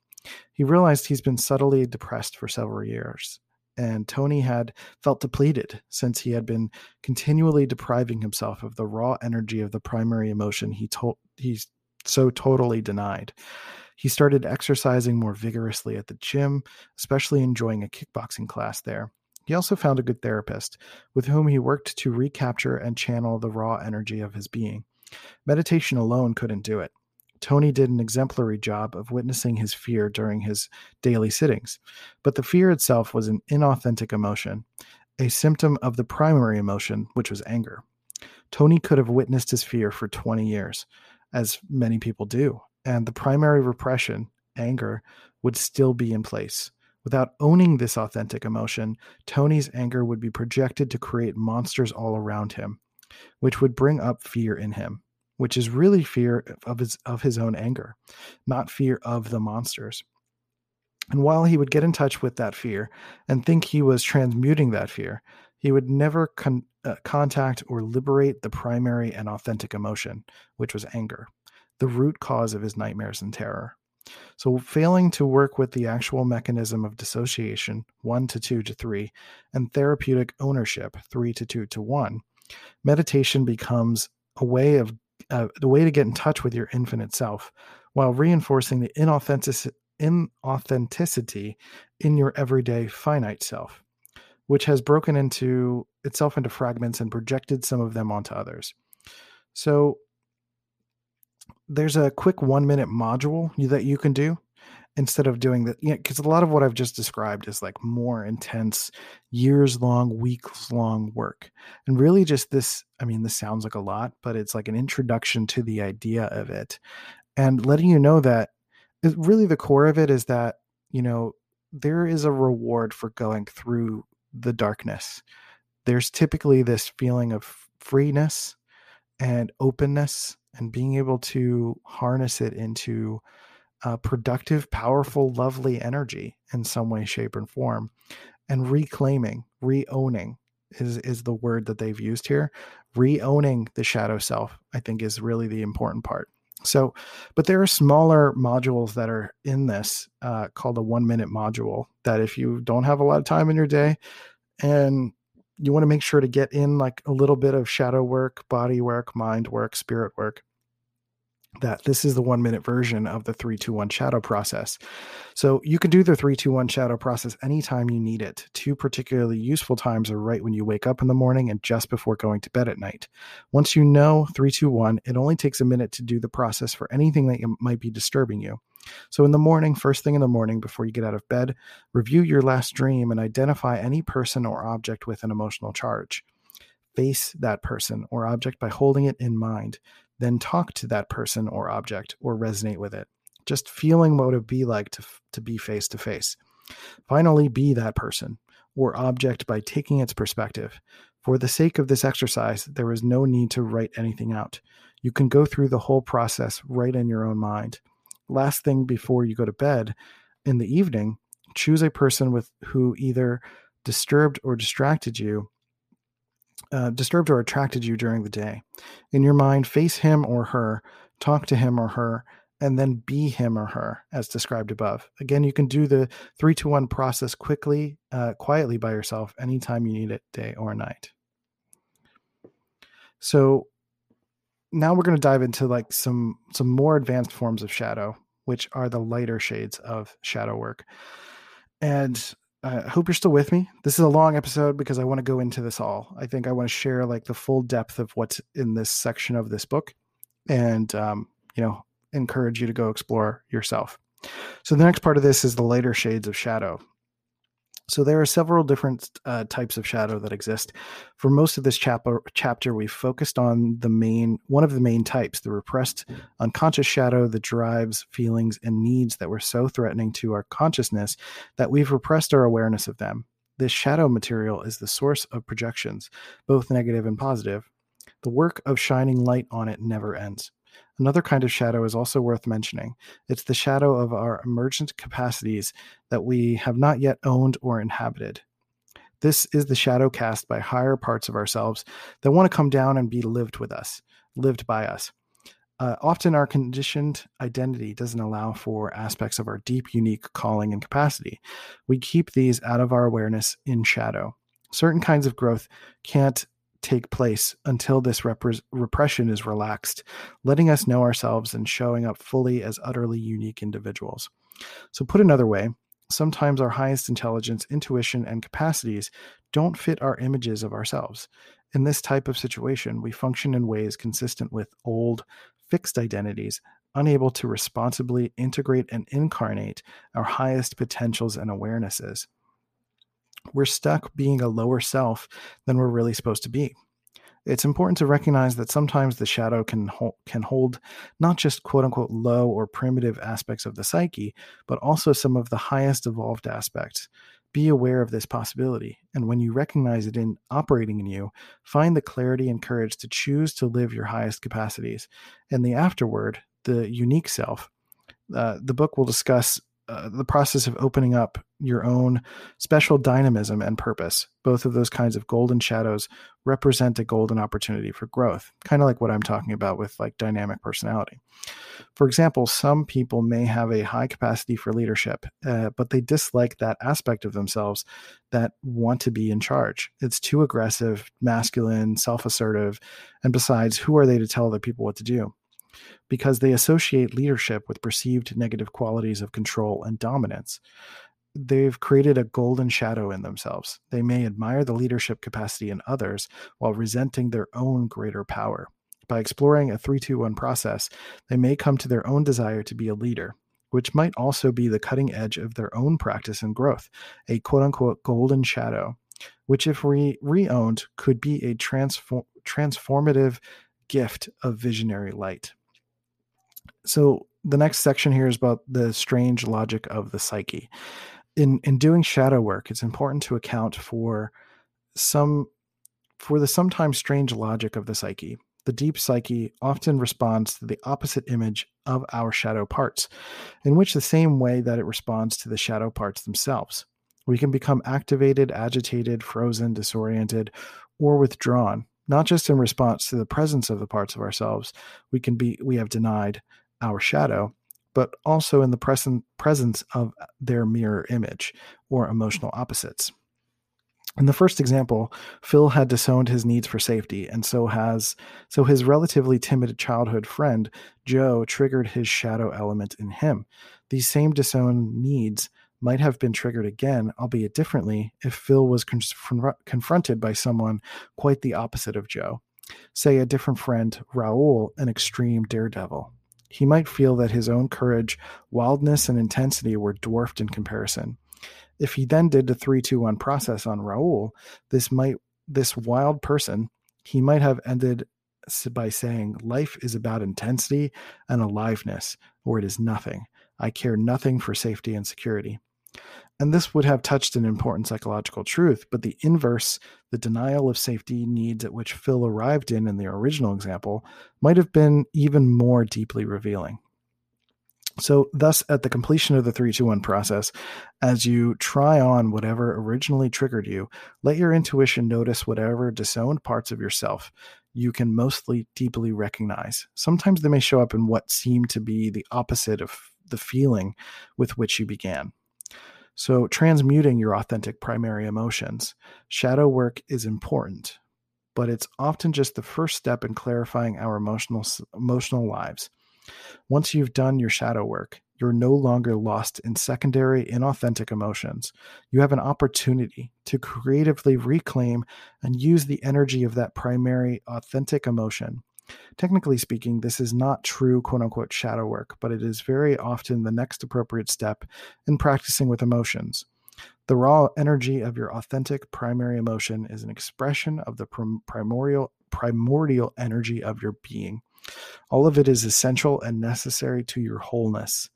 He realized he's been subtly depressed for several years and Tony had felt depleted since he had been continually depriving himself of the raw energy of the primary emotion he told he's so totally denied. He started exercising more vigorously at the gym, especially enjoying a kickboxing class there. He also found a good therapist with whom he worked to recapture and channel the raw energy of his being. Meditation alone couldn't do it. Tony did an exemplary job of witnessing his fear during his daily sittings, but the fear itself was an inauthentic emotion, a symptom of the primary emotion, which was anger. Tony could have witnessed his fear for 20 years, as many people do, and the primary repression, anger, would still be in place. Without owning this authentic emotion, Tony's anger would be projected to create monsters all around him, which would bring up fear in him, which is really fear of his of his own anger, not fear of the monsters. And while he would get in touch with that fear and think he was transmuting that fear, he would never con- uh, contact or liberate the primary and authentic emotion, which was anger, the root cause of his nightmares and terror. So, failing to work with the actual mechanism of dissociation, 1 to 2 to 3, and therapeutic ownership, 3 to 2 to 1, meditation becomes a way of uh, the way to get in touch with your infinite self while reinforcing the inauthentic, inauthenticity in your everyday finite self, which has broken into itself into fragments and projected some of them onto others. So there's a quick one minute module that you can do instead of doing that you know, because a lot of what i've just described is like more intense years long weeks long work. And really just this i mean this sounds like a lot but it's like an introduction to the idea of it and letting you know that really the core of it is that you know there is a reward for going through the darkness. There's typically this feeling of freeness and openness and being able to harness it into uh, productive, powerful, lovely energy in some way, shape, and form. And reclaiming, re-owning is is the word that they've used here. Re-owning the shadow self, I think, is really the important part. So, but there are smaller modules that are in this uh, called a one minute module that if you don't have a lot of time in your day and you want to make sure to get in like a little bit of shadow work, body work, mind work, spirit work, that this is the one minute version of the 321 shadow process. So you can do the 321 shadow process anytime you need it. Two particularly useful times are right when you wake up in the morning and just before going to bed at night. Once you know 321, it only takes a minute to do the process for anything that might be disturbing you. So in the morning, first thing in the morning before you get out of bed, review your last dream and identify any person or object with an emotional charge face that person or object by holding it in mind then talk to that person or object or resonate with it. Just feeling what it would be like to, to be face to face. Finally, be that person or object by taking its perspective. For the sake of this exercise, there is no need to write anything out. You can go through the whole process right in your own mind. Last thing before you go to bed in the evening, choose a person with who either disturbed or distracted you uh, disturbed or attracted you during the day. In your mind, face him or her, talk to him or her, and then be him or her as described above. Again, you can do the three to one process quickly, uh, quietly by yourself anytime you need it, day or night. So now we're going to dive into like some some more advanced forms of shadow, which are the lighter shades of shadow work. And I hope you're still with me. This is a long episode because I want to go into this all. I think I want to share like the full depth of what's in this section of this book, and um, you know, encourage you to go explore yourself. So the next part of this is the lighter shades of shadow. So there are several different uh, types of shadow that exist. For most of this chapter, chapter we focused on the main one of the main types, the repressed unconscious shadow that drives feelings and needs that were so threatening to our consciousness that we've repressed our awareness of them. This shadow material is the source of projections, both negative and positive. The work of shining light on it never ends. Another kind of shadow is also worth mentioning. It's the shadow of our emergent capacities that we have not yet owned or inhabited. This is the shadow cast by higher parts of ourselves that want to come down and be lived with us, lived by us. Uh, often, our conditioned identity doesn't allow for aspects of our deep, unique calling and capacity. We keep these out of our awareness in shadow. Certain kinds of growth can't take place until this repression is relaxed, letting us know ourselves and showing up fully as utterly unique individuals. So, put another way, sometimes our highest intelligence, intuition, and capacities don't fit our images of ourselves. In this type of situation, we function in ways consistent with old, fixed identities unable to responsibly integrate and incarnate our highest potentials and awarenesses. We're stuck being a lower self than we're really supposed to be. It's important to recognize that sometimes the shadow can hold, can hold not just quote unquote low or primitive aspects of the psyche, but also some of the highest evolved aspects. Be aware of this possibility, and when you recognize it in operating in you, find the clarity and courage to choose to live your highest capacities. And the afterward, the unique self, uh, the book will discuss uh, the process of opening up your own special dynamism and purpose. Both of those kinds of golden shadows represent a golden opportunity for growth, kind of like what I'm talking about with like dynamic personality. For example, some people may have a high capacity for leadership, uh, but they dislike that aspect of themselves that want to be in charge. It's too aggressive, masculine, self assertive, and besides, who are they to tell other people what to do? Because they associate leadership with perceived negative qualities of control and dominance. They've created a golden shadow in themselves. They may admire the leadership capacity in others while resenting their own greater power. By exploring a 321 process, they may come to their own desire to be a leader, which might also be the cutting edge of their own practice and growth, a quote unquote golden shadow, which, if re owned, could be a transform- transformative gift of visionary light. So the next section here is about the strange logic of the psyche. In in doing shadow work, it's important to account for some for the sometimes strange logic of the psyche. The deep psyche often responds to the opposite image of our shadow parts, in which the same way that it responds to the shadow parts themselves. We can become activated, agitated, frozen, disoriented, or withdrawn, not just in response to the presence of the parts of ourselves we can be we have denied, our shadow, but also in the present presence of their mirror image or emotional opposites. In the first example, Phil had disowned his needs for safety, and so has so his relatively timid childhood friend Joe triggered his shadow element in him. These same disowned needs might have been triggered again, albeit differently, if Phil was confronted by someone quite the opposite of Joe. Say a different friend, Raoul, an extreme daredevil he might feel that his own courage, wildness, and intensity were dwarfed in comparison. If he then did the 321 process on Raoul, this might this wild person, he might have ended by saying, Life is about intensity and aliveness, or it is nothing. I care nothing for safety and security. And this would have touched an important psychological truth, but the inverse, the denial of safety needs at which Phil arrived in in the original example, might have been even more deeply revealing. So, thus, at the completion of the 321 process, as you try on whatever originally triggered you, let your intuition notice whatever disowned parts of yourself you can mostly deeply recognize. Sometimes they may show up in what seem to be the opposite of the feeling with which you began. So, transmuting your authentic primary emotions. Shadow work is important, but it's often just the first step in clarifying our emotional emotional lives. Once you've done your shadow work, you're no longer lost in secondary, inauthentic emotions. You have an opportunity to creatively reclaim and use the energy of that primary, authentic emotion Technically speaking, this is not true quote unquote shadow work, but it is very often the next appropriate step in practicing with emotions. The raw energy of your authentic primary emotion is an expression of the primordial primordial energy of your being. All of it is essential and necessary to your wholeness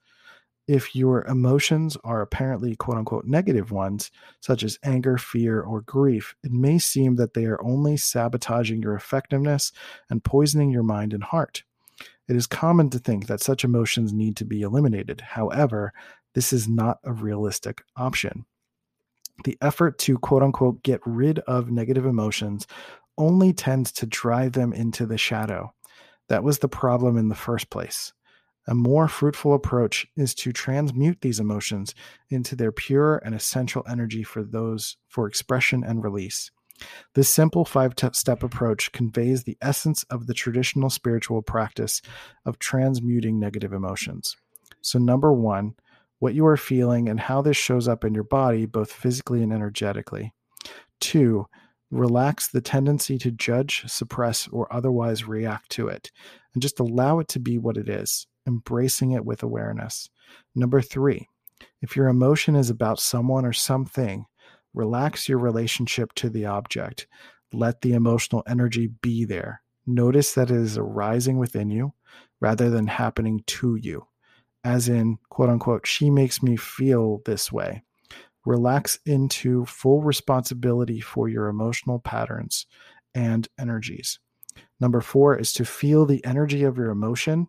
if your emotions are apparently quote unquote negative ones, such as anger, fear, or grief, it may seem that they are only sabotaging your effectiveness and poisoning your mind and heart. It is common to think that such emotions need to be eliminated. However, this is not a realistic option. The effort to quote unquote get rid of negative emotions only tends to drive them into the shadow. That was the problem in the first place. A more fruitful approach is to transmute these emotions into their pure and essential energy for those for expression and release. This simple five step approach conveys the essence of the traditional spiritual practice of transmuting negative emotions. So, number one, what you are feeling and how this shows up in your body, both physically and energetically. Two, relax the tendency to judge, suppress, or otherwise react to it, and just allow it to be what it is embracing it with awareness. Number three, if your emotion is about someone or something, relax your relationship to the object. Let the emotional energy be there. Notice that it is arising within you rather than happening to you. As in, quote unquote, she makes me feel this way. Relax into full responsibility for your emotional patterns and energies. Number four is to feel the energy of your emotion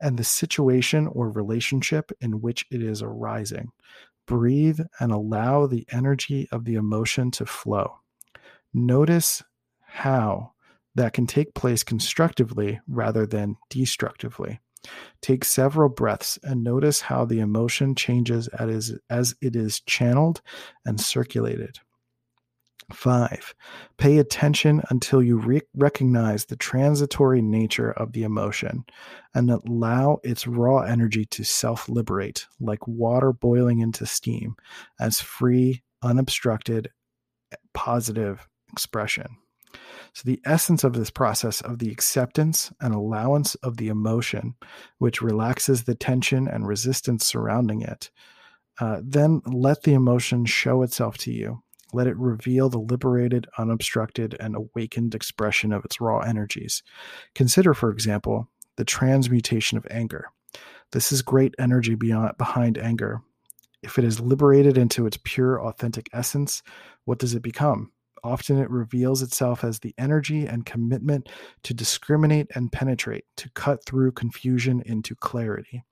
and the situation or relationship in which it is arising. Breathe and allow the energy of the emotion to flow. Notice how that can take place constructively rather than destructively. Take several breaths and notice how the emotion changes as, it is channeled and circulated. Five, pay attention until you re- recognize the transitory nature of the emotion and allow its raw energy to self liberate, like water boiling into steam, as free, unobstructed, positive expression. So, the essence of this process of the acceptance and allowance of the emotion, which relaxes the tension and resistance surrounding it, uh, then let the emotion show itself to you let it reveal the liberated, unobstructed, and awakened expression of its raw energies. Consider, for example, the transmutation of anger. This is great energy beyond, behind anger. If it is liberated into its pure, authentic essence, what does it become? Often it reveals itself as the energy and commitment to discriminate and penetrate, to cut through confusion into clarity.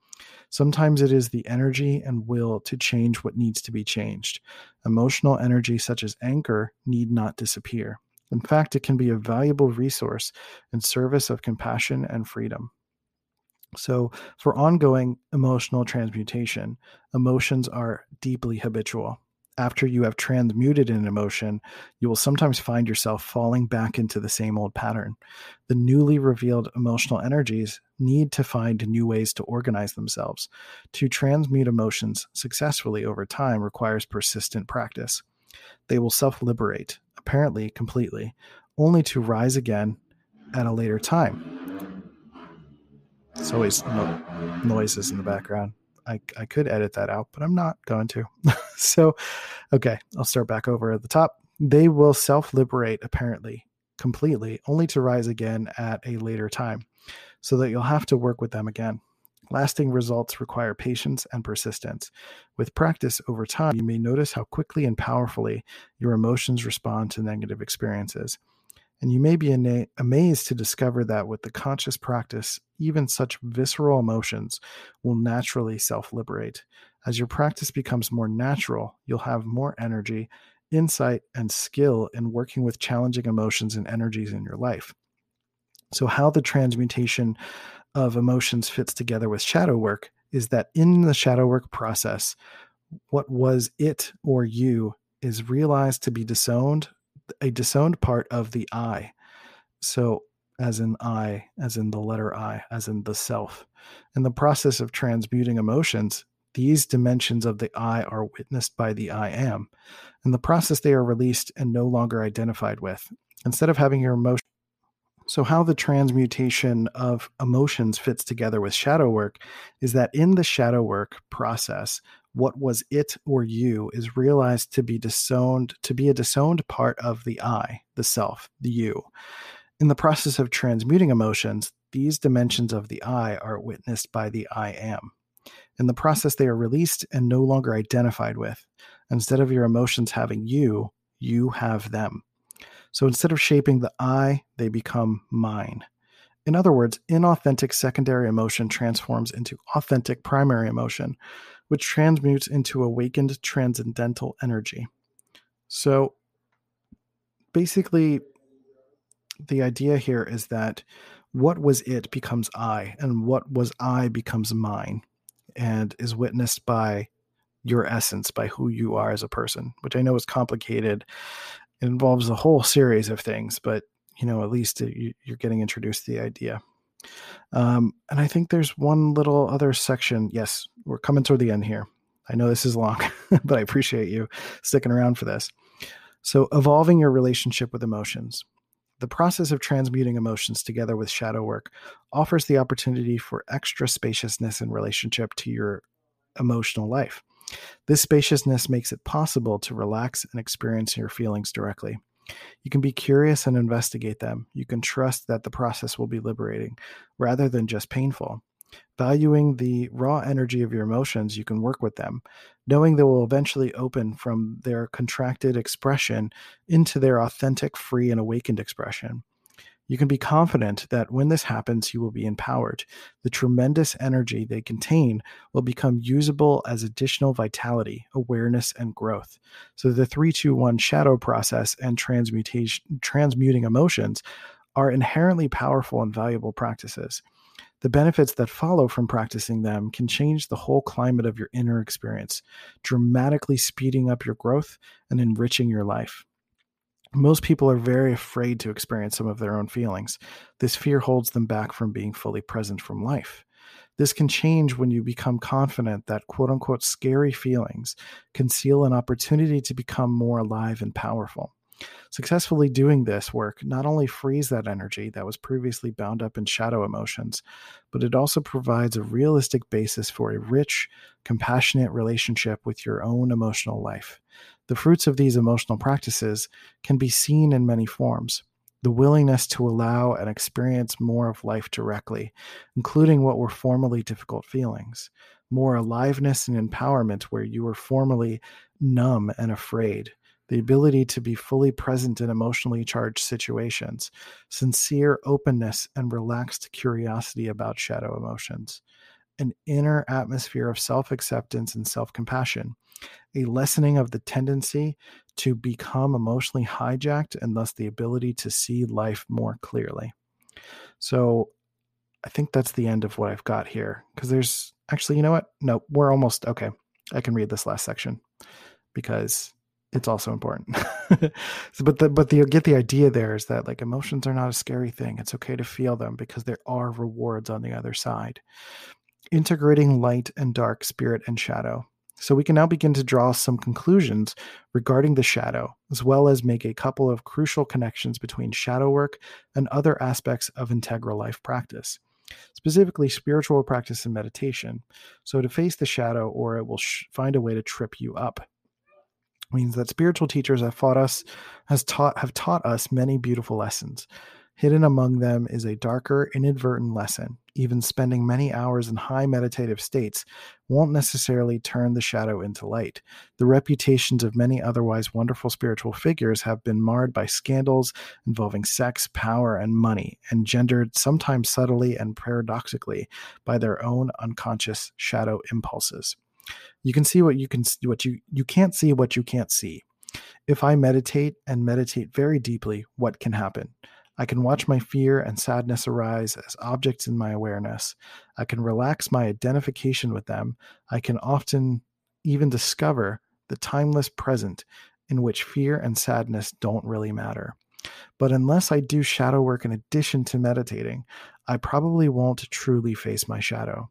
Sometimes it is the energy and will to change what needs to be changed. Emotional energy, such as anger, need not disappear. In fact, it can be a valuable resource in service of compassion and freedom. So, for ongoing emotional transmutation, emotions are deeply habitual after you have transmuted an emotion, you will sometimes find yourself falling back into the same old pattern. The newly revealed emotional energies need to find new ways to organize themselves. To transmute emotions successfully over time requires persistent practice. They will self liberate, apparently completely, only to rise again at a later time. It's always no- noises in the background. I, I could edit that out, but I'm not going to. so, okay, I'll start back over at the top. They will self liberate, apparently, completely, only to rise again at a later time, so that you'll have to work with them again. Lasting results require patience and persistence. With practice over time, you may notice how quickly and powerfully your emotions respond to negative experiences. And you may be ana- amazed to discover that with the conscious practice, even such visceral emotions will naturally self liberate. As your practice becomes more natural, you'll have more energy, insight, and skill in working with challenging emotions and energies in your life. So, how the transmutation of emotions fits together with shadow work is that in the shadow work process, what was it or you is realized to be disowned a disowned part of the I. So, as in I, as in the letter I, as in the self. In the process of transmuting emotions, these dimensions of the I are witnessed by the I am. In the process, they are released and no longer identified with. Instead of having your emotion, so, how the transmutation of emotions fits together with shadow work is that in the shadow work process, what was it or you is realized to be disowned, to be a disowned part of the I, the self, the you. In the process of transmuting emotions, these dimensions of the I are witnessed by the I am. In the process, they are released and no longer identified with. Instead of your emotions having you, you have them. So instead of shaping the I, they become mine. In other words, inauthentic secondary emotion transforms into authentic primary emotion, which transmutes into awakened transcendental energy. So basically, the idea here is that what was it becomes I, and what was I becomes mine, and is witnessed by your essence, by who you are as a person, which I know is complicated. It involves a whole series of things, but you know, at least uh, you're getting introduced to the idea. Um, and I think there's one little other section. Yes, we're coming toward the end here. I know this is long, but I appreciate you sticking around for this. So, evolving your relationship with emotions. the process of transmuting emotions together with shadow work offers the opportunity for extra spaciousness in relationship to your emotional life. This spaciousness makes it possible to relax and experience your feelings directly. You can be curious and investigate them. You can trust that the process will be liberating rather than just painful. Valuing the raw energy of your emotions, you can work with them, knowing they will eventually open from their contracted expression into their authentic, free, and awakened expression. You can be confident that when this happens, you will be empowered. The tremendous energy they contain will become usable as additional vitality, awareness, and growth. So, the 321 shadow process and transmutation, transmuting emotions are inherently powerful and valuable practices. The benefits that follow from practicing them can change the whole climate of your inner experience, dramatically speeding up your growth and enriching your life. Most people are very afraid to experience some of their own feelings. This fear holds them back from being fully present from life. This can change when you become confident that quote unquote scary feelings conceal an opportunity to become more alive and powerful. Successfully doing this work not only frees that energy that was previously bound up in shadow emotions, but it also provides a realistic basis for a rich, compassionate relationship with your own emotional life. The fruits of these emotional practices can be seen in many forms. The willingness to allow and experience more of life directly, including what were formerly difficult feelings, more aliveness and empowerment where you were formerly numb and afraid, the ability to be fully present in emotionally charged situations, sincere openness and relaxed curiosity about shadow emotions, an inner atmosphere of self acceptance and self compassion, a lessening of the tendency to become emotionally hijacked and thus the ability to see life more clearly. So I think that's the end of what I've got here because there's actually, you know what? No, we're almost okay. I can read this last section because it's also important. so, but the, but the, get the idea there is that like emotions are not a scary thing. It's okay to feel them because there are rewards on the other side. Integrating light and dark, spirit and shadow. So we can now begin to draw some conclusions regarding the shadow, as well as make a couple of crucial connections between shadow work and other aspects of integral life practice, specifically spiritual practice and meditation. So to face the shadow, or it will sh- find a way to trip you up means that spiritual teachers have taught us has taught have taught us many beautiful lessons. Hidden among them is a darker, inadvertent lesson. Even spending many hours in high meditative states won't necessarily turn the shadow into light. The reputations of many otherwise wonderful spiritual figures have been marred by scandals involving sex, power, and money, engendered sometimes subtly and paradoxically by their own unconscious shadow impulses. You can see what you can what you you can't see what you can't see. If I meditate and meditate very deeply, what can happen? I can watch my fear and sadness arise as objects in my awareness. I can relax my identification with them. I can often even discover the timeless present in which fear and sadness don't really matter. But unless I do shadow work in addition to meditating, I probably won't truly face my shadow.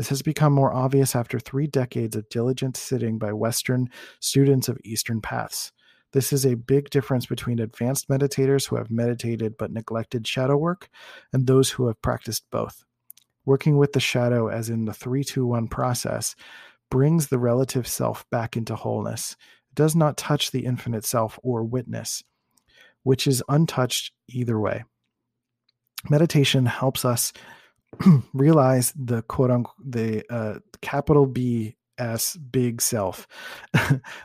This has become more obvious after three decades of diligent sitting by Western students of Eastern paths. This is a big difference between advanced meditators who have meditated but neglected shadow work and those who have practiced both. Working with the shadow, as in the 321 process, brings the relative self back into wholeness. It does not touch the infinite self or witness, which is untouched either way. Meditation helps us realize the quote unquote the uh, capital B S big self,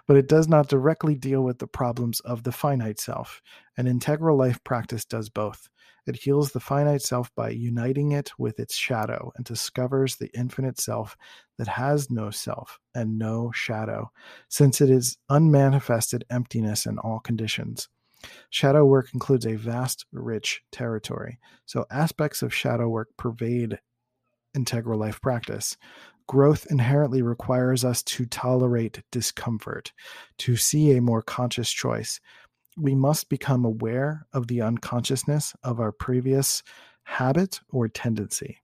but it does not directly deal with the problems of the finite self. An integral life practice does both. It heals the finite self by uniting it with its shadow and discovers the infinite self that has no self and no shadow, since it is unmanifested emptiness in all conditions. Shadow work includes a vast, rich territory. So aspects of shadow work pervade integral life practice. Growth inherently requires us to tolerate discomfort, to see a more conscious choice. We must become aware of the unconsciousness of our previous habit or tendency.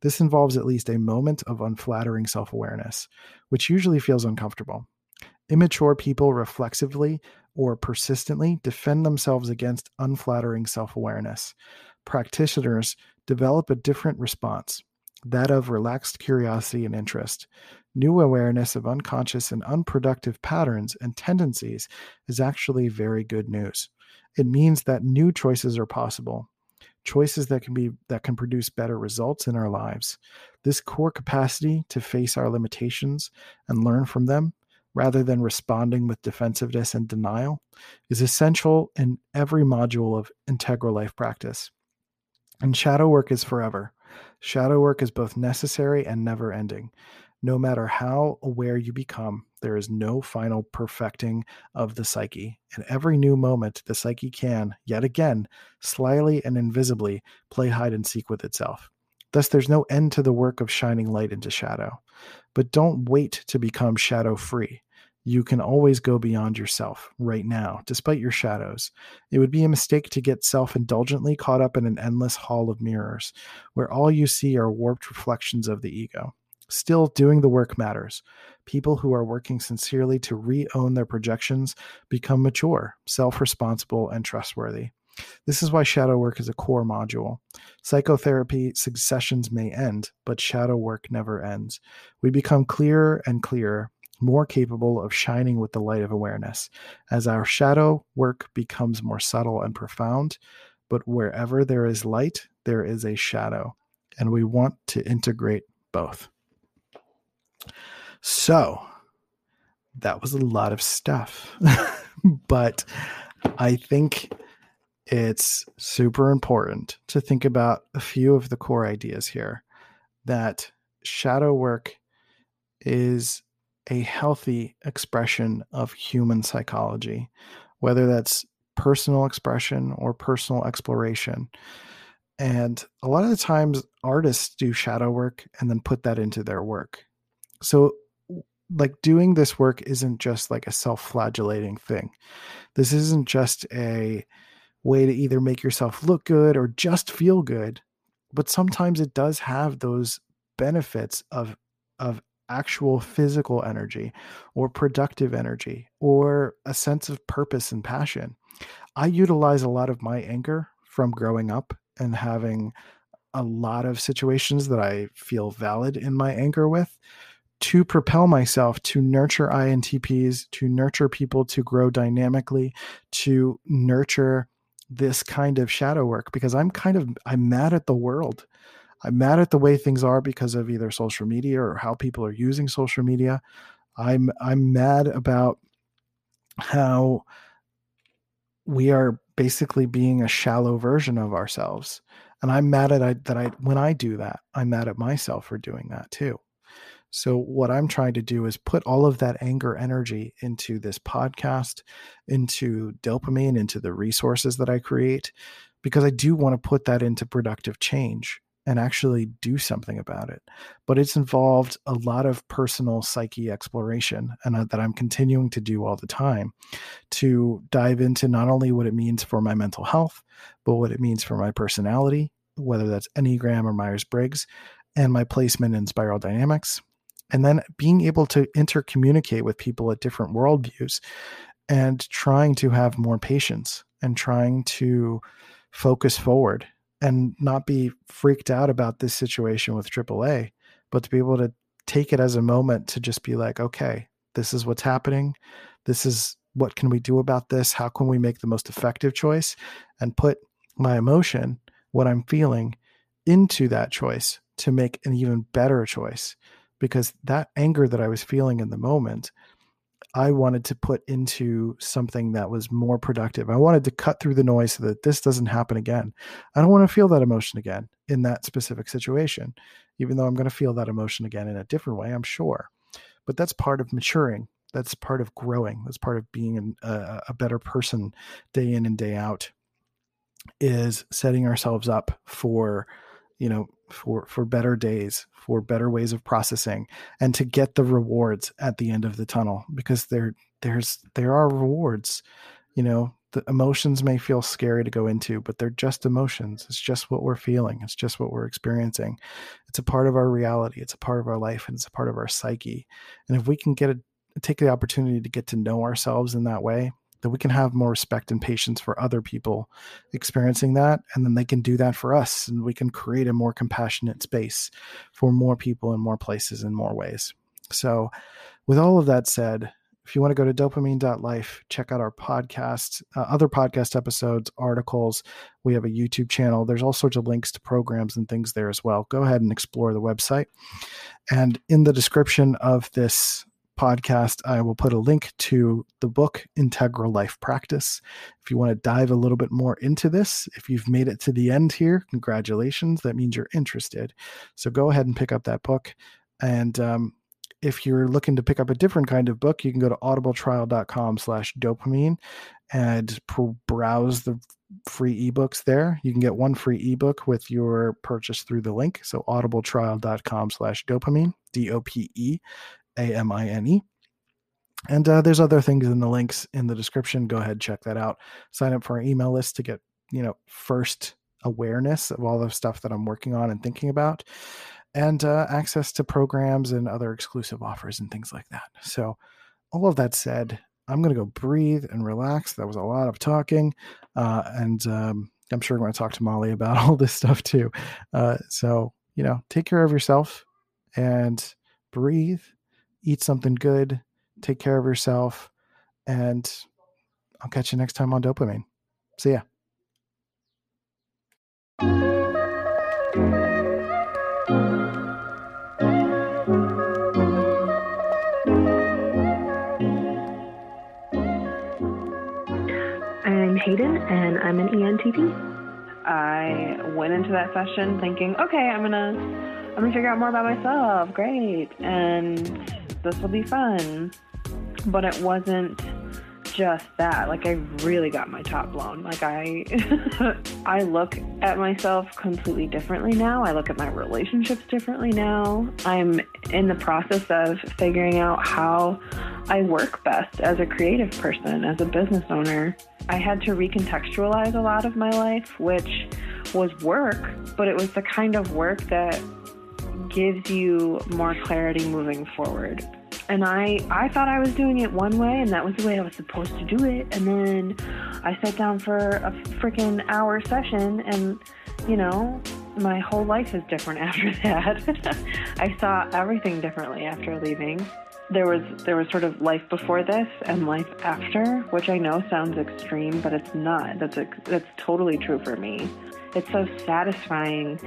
This involves at least a moment of unflattering self awareness, which usually feels uncomfortable. Immature people reflexively or persistently defend themselves against unflattering self awareness. Practitioners develop a different response, that of relaxed curiosity and interest. New awareness of unconscious and unproductive patterns and tendencies is actually very good news. It means that new choices are possible, choices that can be that can produce better results in our lives. This core capacity to face our limitations and learn from them rather than responding with defensiveness and denial is essential in every module of integral life practice. And shadow work is forever. Shadow work is both necessary and never ending. No matter how aware you become, there is no final perfecting of the psyche. In every new moment, the psyche can, yet again, slyly and invisibly, play hide and seek with itself. Thus, there's no end to the work of shining light into shadow. But don't wait to become shadow free. You can always go beyond yourself right now, despite your shadows. It would be a mistake to get self indulgently caught up in an endless hall of mirrors, where all you see are warped reflections of the ego. Still, doing the work matters. People who are working sincerely to re own their projections become mature, self responsible, and trustworthy. This is why shadow work is a core module. Psychotherapy sessions may end, but shadow work never ends. We become clearer and clearer, more capable of shining with the light of awareness. As our shadow work becomes more subtle and profound, but wherever there is light, there is a shadow. And we want to integrate both. So that was a lot of stuff. but I think it's super important to think about a few of the core ideas here that shadow work is a healthy expression of human psychology, whether that's personal expression or personal exploration. And a lot of the times, artists do shadow work and then put that into their work. So, like, doing this work isn't just like a self flagellating thing. This isn't just a way to either make yourself look good or just feel good, but sometimes it does have those benefits of of actual physical energy or productive energy or a sense of purpose and passion. I utilize a lot of my anger from growing up and having a lot of situations that I feel valid in my anger with to propel myself to nurture INTPs, to nurture people to grow dynamically, to nurture this kind of shadow work because I'm kind of I'm mad at the world. I'm mad at the way things are because of either social media or how people are using social media. I'm I'm mad about how we are basically being a shallow version of ourselves. And I'm mad at I, that I when I do that, I'm mad at myself for doing that too. So, what I'm trying to do is put all of that anger energy into this podcast, into DOPEamine, into the resources that I create, because I do want to put that into productive change and actually do something about it. But it's involved a lot of personal psyche exploration, and that I'm continuing to do all the time to dive into not only what it means for my mental health, but what it means for my personality, whether that's Enneagram or Myers Briggs, and my placement in spiral dynamics and then being able to intercommunicate with people at different worldviews and trying to have more patience and trying to focus forward and not be freaked out about this situation with AAA, but to be able to take it as a moment to just be like, okay, this is what's happening. This is what can we do about this? How can we make the most effective choice and put my emotion, what I'm feeling, into that choice to make an even better choice because that anger that I was feeling in the moment, I wanted to put into something that was more productive. I wanted to cut through the noise so that this doesn't happen again. I don't want to feel that emotion again in that specific situation, even though I'm going to feel that emotion again in a different way, I'm sure. But that's part of maturing. That's part of growing. That's part of being a, a better person day in and day out, is setting ourselves up for you know for for better days for better ways of processing and to get the rewards at the end of the tunnel because there there's there are rewards. You know the emotions may feel scary to go into but they're just emotions. It's just what we're feeling. It's just what we're experiencing. It's a part of our reality. It's a part of our life and it's a part of our psyche. And if we can get a take the opportunity to get to know ourselves in that way that we can have more respect and patience for other people experiencing that and then they can do that for us and we can create a more compassionate space for more people in more places in more ways. So with all of that said if you want to go to dopeamine.life check out our podcast uh, other podcast episodes articles we have a youtube channel. There's all sorts of links to programs and things there as well. Go ahead and explore the website. And in the description of this podcast, I will put a link to the book Integral Life Practice. If you want to dive a little bit more into this, if you've made it to the end here, congratulations. That means you're interested. So go ahead and pick up that book. And um, if you're looking to pick up a different kind of book, you can go to audibletrial.com slash dopeamine and browse the free ebooks there. You can get one free ebook with your purchase through the link. So audibletrial.com slash dopeamine, D-O-P-E a M I N E. And uh, there's other things in the links in the description. Go ahead, check that out. Sign up for our email list to get, you know, first awareness of all the stuff that I'm working on and thinking about, and uh, access to programs and other exclusive offers and things like that. So, all of that said, I'm going to go breathe and relax. That was a lot of talking. Uh, and um, I'm sure I'm going to talk to Molly about all this stuff too. Uh, so, you know, take care of yourself and breathe eat something good, take care of yourself, and I'll catch you next time on DOPEamine. See ya. I'm Hayden, and I'm an ENTP. I went into that session thinking, okay, I'm gonna, I'm gonna figure out more about myself. Great, and this will be fun. But it wasn't just that. Like I really got my top blown. Like I I look at myself completely differently now. I look at my relationships differently now. I'm in the process of figuring out how I work best as a creative person, as a business owner. I had to recontextualize a lot of my life, which was work, but it was the kind of work that gives you more clarity moving forward. And I, I thought I was doing it one way, and that was the way I was supposed to do it. And then I sat down for a freaking hour session, and you know, my whole life is different after that. I saw everything differently after leaving. There was there was sort of life before this and life after, which I know sounds extreme, but it's not. That's a, that's totally true for me. It's so satisfying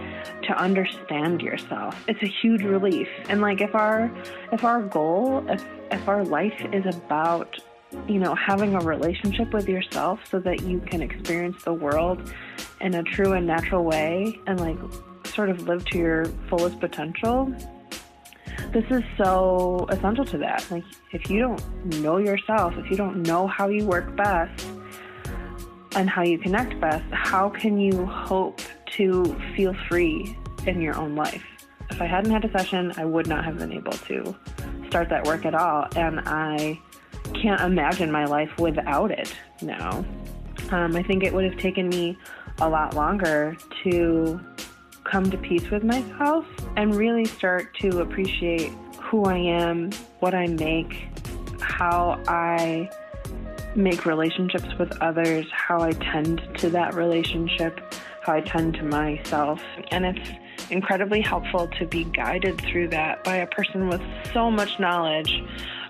to understand yourself. It's a huge relief. And like if our if our goal, if if our life is about you know, having a relationship with yourself so that you can experience the world in a true and natural way and like sort of live to your fullest potential. This is so essential to that. Like, if you don't know yourself, if you don't know how you work best, and how you connect best, how can you hope to feel free in your own life? If I hadn't had a session, I would not have been able to start that work at all. And I can't imagine my life without it now. Um, I think it would have taken me a lot longer to come to peace with myself and really start to appreciate who I am, what I make, how I make relationships with others, how I tend to that relationship, how I tend to myself. And it's incredibly helpful to be guided through that by a person with so much knowledge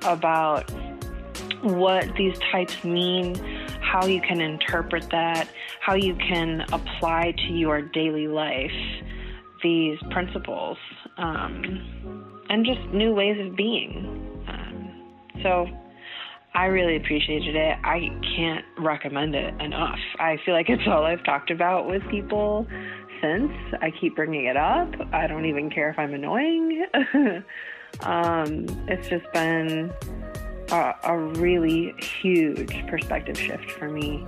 about what these types mean, how you can interpret that, how you can apply to your daily life these principles, um, and just new ways of being. Um, so, I really appreciated it. I can't recommend it enough. I feel like it's all I've talked about with people since. I keep bringing it up. I don't even care if I'm annoying. um, it's just been a, a really huge perspective shift for me.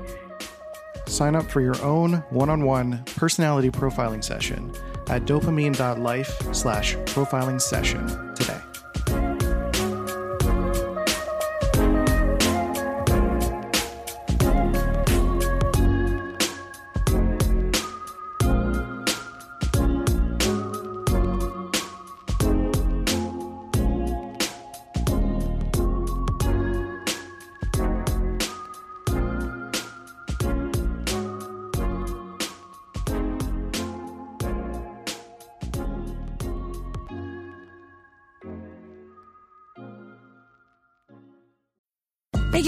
Sign up for your own one-on-one personality profiling session at dopeamine.life slash profiling session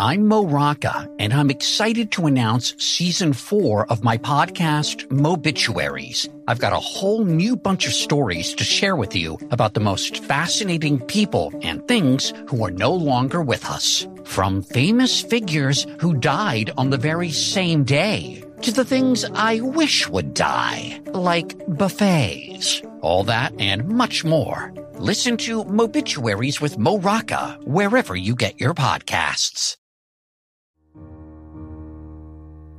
I'm Mo Rocca, and I'm excited to announce season four of my podcast, Mobituaries. I've got a whole new bunch of stories to share with you about the most fascinating people and things who are no longer with us. From famous figures who died on the very same day to the things I wish would die, like buffets. All that and much more. Listen to Mobituaries with Mo Rocca wherever you get your podcasts.